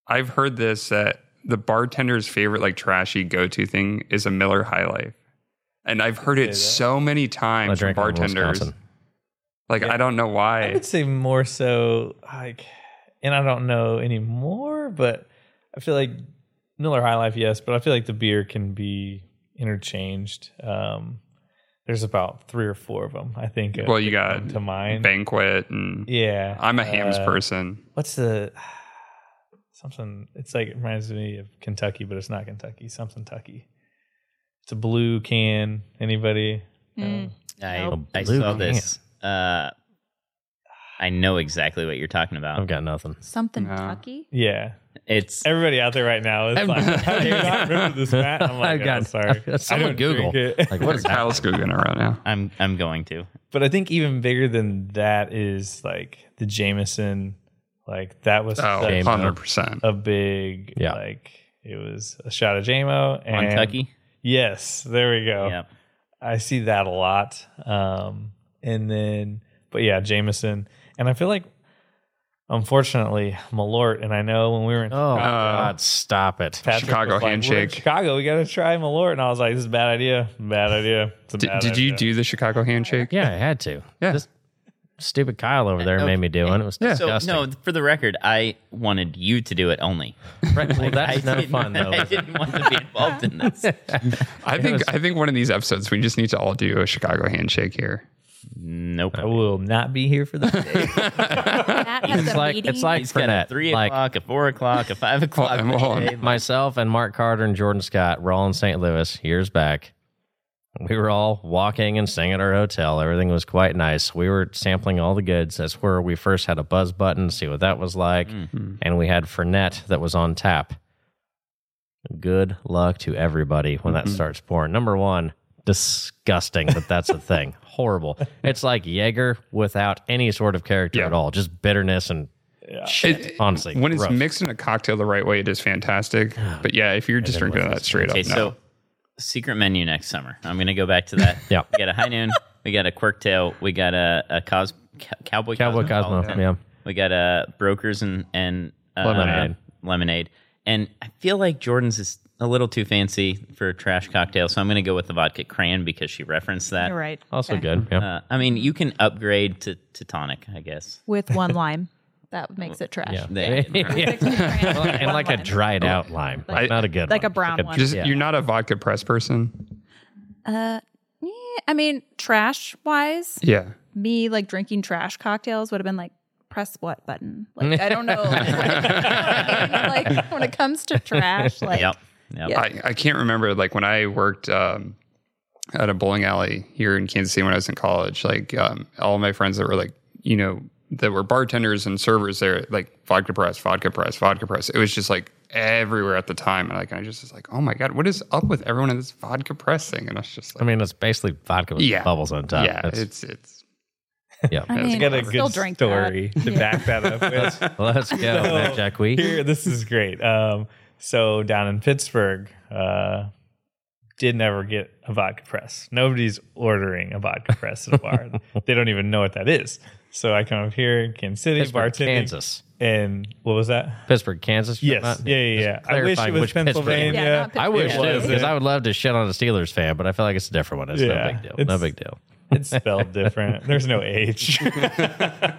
I've heard this that the bartender's favorite like trashy go to thing is a Miller High Life, and I've heard it so many times from drank it bartenders. Wisconsin. Like I don't know why. I would say more so like, and I don't know anymore, but I feel like Miller High Life, yes, but I feel like the beer can be interchanged. Um, there's about three or four of them, I think. Well, you got to mind. Banquet and yeah, I'm a Hamm's uh, person. What's the something? It's like it reminds me of Kentucky, but it's not Kentucky. Something Tucky. It's a blue can. Anybody? Mm. Uh, I, Nope. I Blue saw can. this. Uh, I know exactly what you're talking about. I've got nothing. Something No. Tucky? yeah. It's Everybody out there right now is I'm- like, "How do you not remember this, Matt?" I'm like, I've "Oh, got- sorry. someone I don't Google. drink it." Like, what is that? Kyle's googling it right now. I'm I'm going to. But I think even bigger than that is like the Jameson. Like that was Oh, such 100 percent. a big Yeah. like it was a shot of JMO and Kentucky. Yes, there we go. Yep. I see that a lot. Um, and then, but yeah, Jameson. And I feel like, unfortunately, Malort, and I know when we were in Oh, Chicago, God, stop it. Patrick Chicago was like, "We're handshake." Chicago, we got to try Malort. And I was like, this is a bad idea. Bad idea. It's a Did, bad did you do the Chicago handshake? Yeah, I had to. Yeah. This stupid Kyle over there Uh, made me do it. It was Yeah. So disgusting. no, for the record, I wanted you to do it only. right, well, I that's no didn't- fun, though. I didn't want to be involved in this. I think I think one of these episodes we just need to all do a Chicago handshake here. Nope. I will not be here for that day. Matt has It's a like, meeting. it's like He's got a Fournette. three like, o'clock, a four o'clock, a five o'clock. Hold on, hold on. day. myself and Mark Carter and Jordan Scott were all in St. Louis years back. We were all walking and staying at our hotel. Everything was quite nice. We were sampling all the goods. That's where we first had a buzz button, see what that was like. Mm-hmm. Hmm. And we had Fernet that was on tap. Good luck to everybody when that mm-hmm. starts pouring. Number one, disgusting that that's a thing. Horrible. It's like Jaeger without any sort of character Yeah. at all, just bitterness and shit. It- honestly, when it's gross. mixed in a cocktail the right way, it is fantastic. But yeah, if you're just drinking with that straight Okay, up, no. so secret menu next summer. I'm going to go back to that. Yeah. We got a high noon. We got a quirk tail. We got a, a cos, cow- cowboy Cowboy Cosmo. Cosmopolitan. Yeah. We got a brokers and and uh, Lemonade. lemonade. And I feel like Jordan's is a little too fancy for a trash cocktail, so I'm going to go with the vodka cran because she referenced that. You're right. Also Okay. good. Yeah. Uh, I mean, you can upgrade to, to tonic, I guess. With one lime. That makes it trash. Yeah. They- Well, Well, and like a dried out lime, Like- not a good, like one. a brown one. just yeah. you're not a vodka press person. Uh, yeah, I mean, trash wise, Yeah. me like drinking trash cocktails would have been like press what button? Like I don't know. like when it comes to trash, like Yep. Yep. Yeah. I, I can't remember like when I worked um, at a bowling alley here in Kansas City when I was in college. Like um, all my friends that were like you know that were bartenders and servers there, like vodka press, vodka press, vodka press. It was just like everywhere at the time, and like I just was like, oh my god, what is up with everyone in this vodka press thing? And I was just I mean, it's basically vodka with Yeah. bubbles on top. yeah, That's- it's it's yeah. I It's mean, got a I'll still good drink story that. to Yeah. back that up with. Let's go, So, Jack Wee. Here, this is great. Um, so down in Pittsburgh, uh, did never get a vodka press. Nobody's ordering a vodka press at a bar. they don't even know what that is. So I come up here, Kansas City, Pittsburgh, bartending, Kansas. and what was that? Pittsburgh, Kansas. Yes, Not- yeah, yeah, yeah. I wish it was. Pennsylvania. Yeah, not I wish It too, wasn't. because I would love to shit on a Steelers fan, but I feel like it's a different one. It's no big deal. No big deal. It's spelled different. There's no H.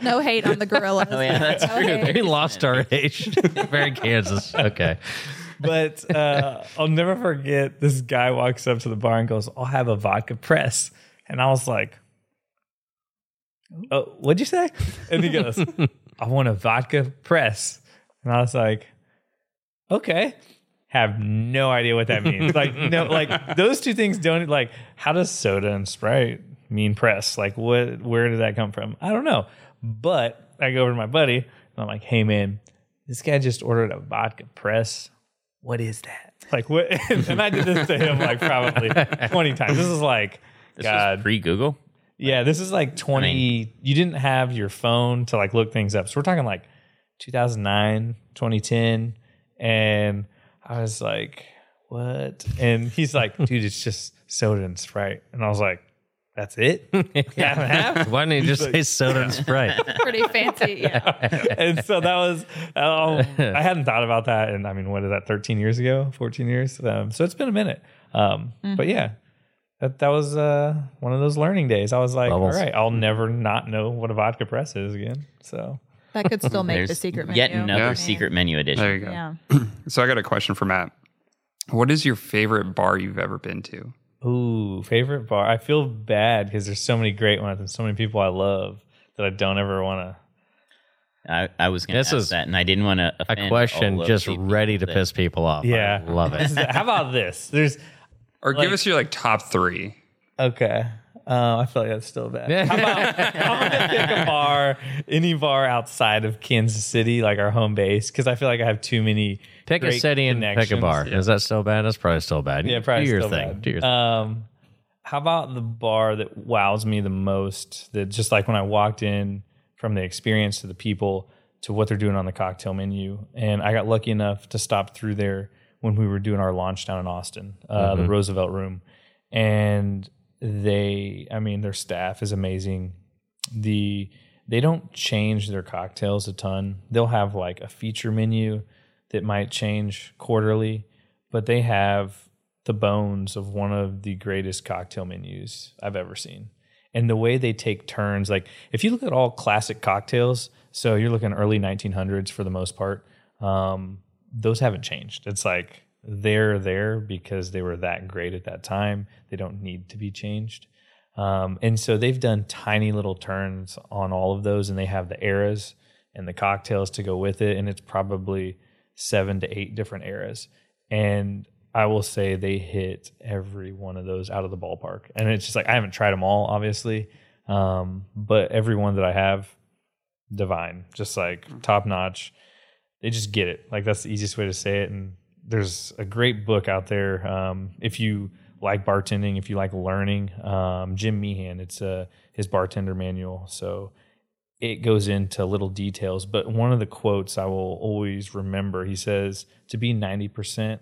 No hate on the gorillas. Oh, yeah, that's No true. hate. We lost our age. Very Kansas. Okay. but uh, I'll never forget this guy walks up to the bar and goes, I'll have a vodka press. And I was like, oh, what'd you say? And he goes, I want a vodka press. And I was like, okay. Have no idea what that means. like, no, like those two things don't like, how does soda and Sprite mean press? Like, what, where did that come from? I don't know. But I go over to my buddy and I'm like, hey, man, this guy just ordered a vodka press what is that? Like what? And I did this to him like probably 20 times. This is like, This God. pre Google. yeah, this is like 20. you didn't have your phone to like look things up. So we're talking like 2009, 2010. And I was like, what? And he's like, dude, it's just soda and Sprite. And I was like, that's it? Half and half? Why didn't you just say soda and Sprite? Pretty fancy. Yeah. and so that was um, I hadn't thought about that, and I mean, what is that? Thirteen years ago, fourteen years. Um, so it's been a minute. Um, But yeah, that that was uh, one of those learning days. I was like, Bubbles. all right, I'll never not know what a vodka press is again. So That could still make There's the secret menu. yet another Yeah. secret menu edition. There you go. Yeah. So I got a question for Matt. What is your favorite bar you've ever been to? Ooh, favorite bar. I feel bad because there's so many great ones and so many people I love that I don't ever want to. I, I was going to ask is that, and I didn't want to A question just ready to piss people off. Yeah, I love it. How about this? There's Or Like- give us your like top three. Okay. Uh, I feel like that's still bad. How about I'm gonna pick a bar, any bar outside of Kansas City, like our home base, because I feel like I have too many. Pick a great city and pick a connections. bar. Is that still bad? That's probably still bad. Yeah, probably Do your still thing. bad. Do your thing. Um, how about the bar that wows me the most? That just like when I walked in, from the experience to the people to what they're doing on the cocktail menu, and I got lucky enough to stop through there when we were doing our launch down in Austin, uh, the Roosevelt Room, and they, I mean, their staff is amazing. The they don't change their cocktails a ton. They'll have like a feature menu that might change quarterly, but they have the bones of one of the greatest cocktail menus I've ever seen. And the way they take turns, like if you look at all classic cocktails, so you're looking early 1900s for the most part, um, those haven't changed. It's like they're there because they were that great at that time. They don't need to be changed. Um, and so they've done tiny little turns on all of those, and they have the eras and the cocktails to go with it. And it's probably seven to eight different eras. And I will say they hit every one of those out of the ballpark. And it's just like, I haven't tried them all, obviously. Um, but every one that I have, divine, just like top notch. They just get it. Like that's the easiest way to say it. And there's a great book out there. Um, if you like bartending, if you like learning, um, Jim Meehan, it's uh, his bartender manual. So it goes into little details. But one of the quotes I will always remember, he says, to be 90%,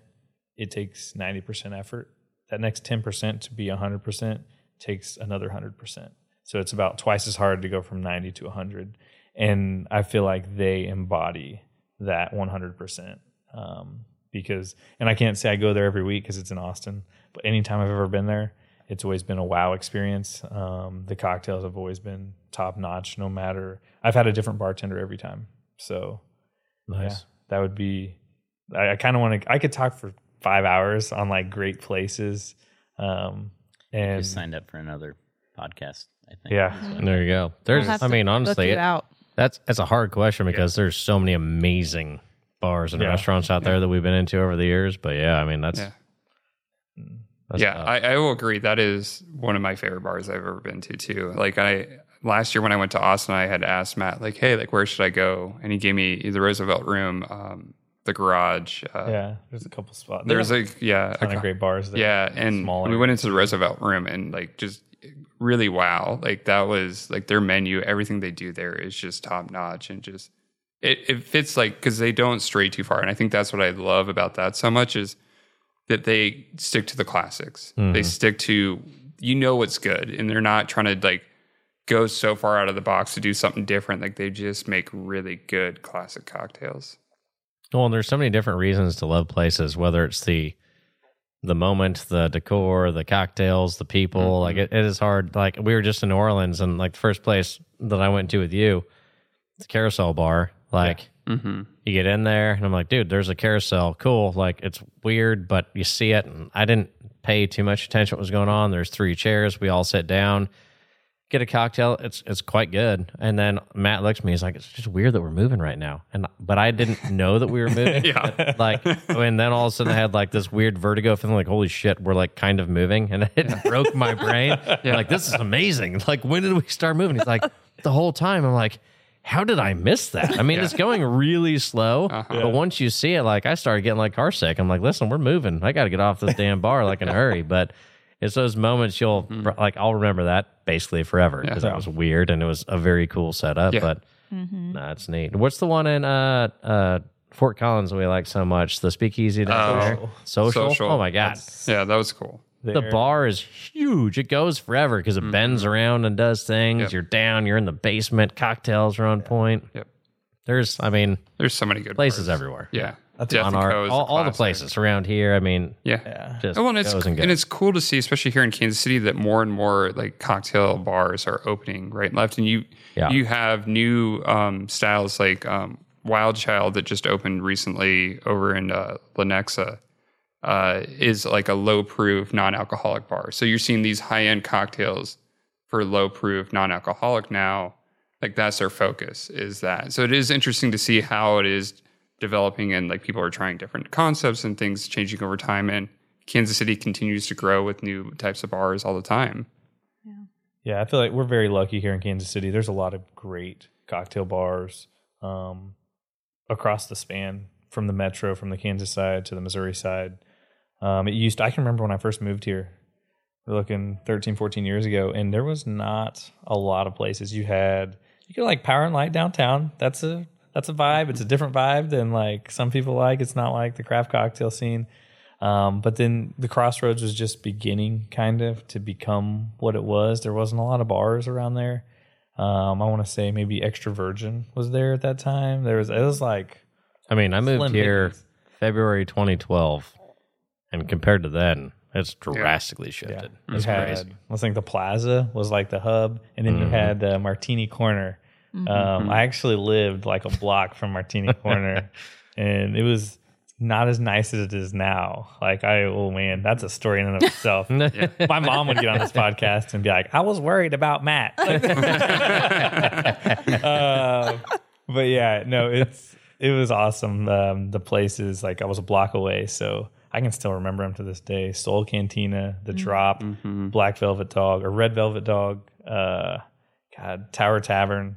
it takes 90% effort. That next 10% to be 100% takes another 100%. So it's about twice as hard to go from 90 to 100. And I feel like they embody that 100%. Um, because, and I can't say I go there every week because it's in Austin, but anytime I've ever been there, it's always been a wow experience. Um, the cocktails have always been top notch, no matter. I've had a different bartender every time. So, yeah, Nice. that would be. I, I kind of want to. I could talk for five hours on like great places, um, and Just signed up for another podcast. I think. yeah, There you go. There's, I mean, honestly, it- out. that's that's a hard question because there's so many amazing bars and Yeah. restaurants out there that we've been into over the years. But yeah, I mean, that's, Yeah. that's yeah. I, I will agree. That is one of my favorite bars I've ever been to too. Like I last year when I went to Austin, I had asked Matt like, "Hey, like where should I go?" And he gave me the Roosevelt Room, um, the Garage. Uh, yeah. There's a couple spots. There's a like yeah, a ton of great bars. There. yeah, and smaller. we went into the Roosevelt Room and like just really wow, like that was like their menu, everything they do there is just top notch and just it, it fits like because they don't stray too far, and I think that's what I love about that so much is that they stick to the classics. They stick to you know what's good, and they're not trying to like go so far out of the box to do something different. Like they just make really good classic cocktails. Well, and there's so many different reasons to love places, whether it's the the moment, the decor, the cocktails, the people. Mm-hmm. Like it, it is hard. Like we were just in New Orleans, and like the first place that I went to with you, it's a carousel bar. Like Mm-hmm. you get in there, and I'm like, dude, there's a carousel. Cool. Like it's weird, but you see it, and I didn't pay too much attention to what was going on. There's three chairs. We all sit down. Get a cocktail. It's it's quite good. And then Matt looks at me. He's like, "It's just weird that we're moving right now." And but I didn't know that we were moving. Yeah. like and then all of a sudden I had like this weird vertigo feeling like holy shit we're like kind of moving and it broke my brain yeah. like this is amazing like when did we start moving he's like the whole time I'm like how did I miss that? I mean it's going really slow but once you see it like I started getting like car sick I'm like listen we're moving. I got to get off this damn bar like in a hurry. But it's those moments you'll like I'll remember that basically forever because that was weird and it was a very cool setup Yeah. but nah, it's neat. What's the one in uh uh Fort Collins we like so much? The speakeasy down Oh. social? Social. oh my god. Yeah, that was cool. The bar is huge it goes forever because it bends around and does things Yep. you're down you're in the basement cocktails are on point Yep. there's I mean There's so many good places bars. everywhere Yeah. on Death and our Co. is a all, all the places around here I mean Yeah. Yeah. just Oh, well, and it's goes and and, it's cool to see, especially here in Kansas City, that more and more like cocktail bars are opening right and left, and you Yeah. you have new um, styles like um, Wild Child that just opened recently over in uh, Lenexa. Uh, is like a low proof non alcoholic bar. So you're seeing these high end cocktails for low proof non alcoholic now. Like that's their focus is that. So it is interesting to see how it is developing and like people are trying different concepts and things changing over time. And Kansas City continues to grow with new types of bars all the time. Yeah, I feel like we're very lucky here in Kansas City. There's a lot of great cocktail bars um, across the span from the metro, from the Kansas side to the Missouri side. Um, it used I can remember when I first moved here, we're looking 13, 14 years ago, and there was not a lot of places. You had you could like Power and Light downtown. That's a that's a vibe. It's a different vibe than like some people like. It's not like the craft cocktail scene. Um, but then the Crossroads was just beginning kind of to become what it was. There wasn't a lot of bars around there. Um, I want to say maybe Extra Virgin was there at that time. There was it was like I mean I moved here. February 2012 and compared to then it's drastically shifted you it's had crazy I think the Plaza was like the hub, and then you had the Martini Corner. Um, I actually lived like a block from Martini Corner, and it was not as nice as it is now. Like I, oh man, that's a story in and of itself. My mom would get on this podcast and be like, "I was worried about Matt." uh, but yeah, no, it's it was awesome. Um, the places like I was a block away, so I can still remember them to this day. Soul Cantina, The Drop, Black Velvet Dog or Red Velvet Dog. Uh, God, Tower Tavern, Man.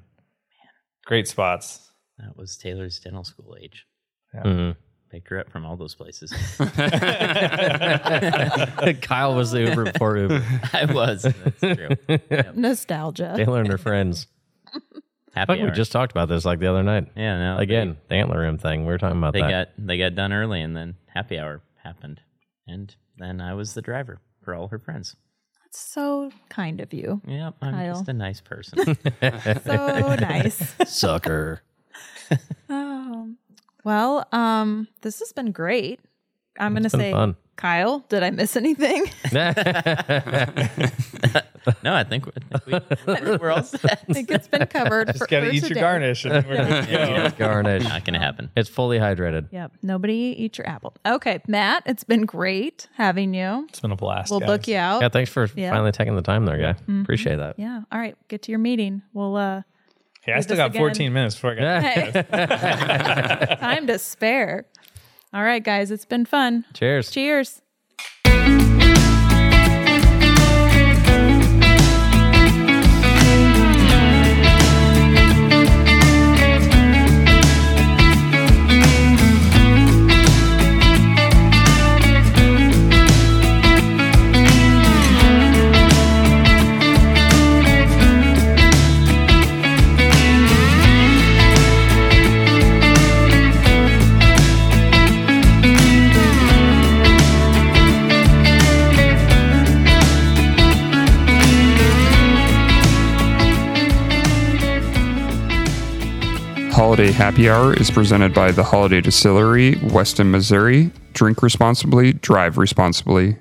great spots. That was Taylor's dental school age. Mhm. Picked her up from all those places. Kyle was the Uber before Uber I was. That's true. Nostalgia. Taylor and her friends I Happy think we just talked about this like the other night yeah, no. again the antler room thing we were talking about they, they that got they got done early, and then happy hour happened, and then I was the driver for all her friends. That's so kind of you. Yeah, I'm Kyle. just a nice person. So nice. sucker oh. well, um, this has been great. I'm going to say, fun. Kyle, did I miss anything? no, I think, I think we, I think we're all set. I think it's been covered. Just for, gotta for eat your today. garnish, and we're good to go. garnish Not gonna happen. it's fully hydrated Yep. Nobody eat your apple. Okay, Matt, it's been great having you. It's been a blast. We'll guys. book you out. yeah thanks for Yeah. finally taking the time there guy appreciate that Yeah. All right. Get to your meeting. We'll uh Hey, I still got again. 14 minutes before I got. hey, time to spare. All right, guys, it's been fun. cheers Cheers. Holladay Happy Hour is presented by the Holladay Distillery, Weston, Missouri. Drink responsibly, drive responsibly.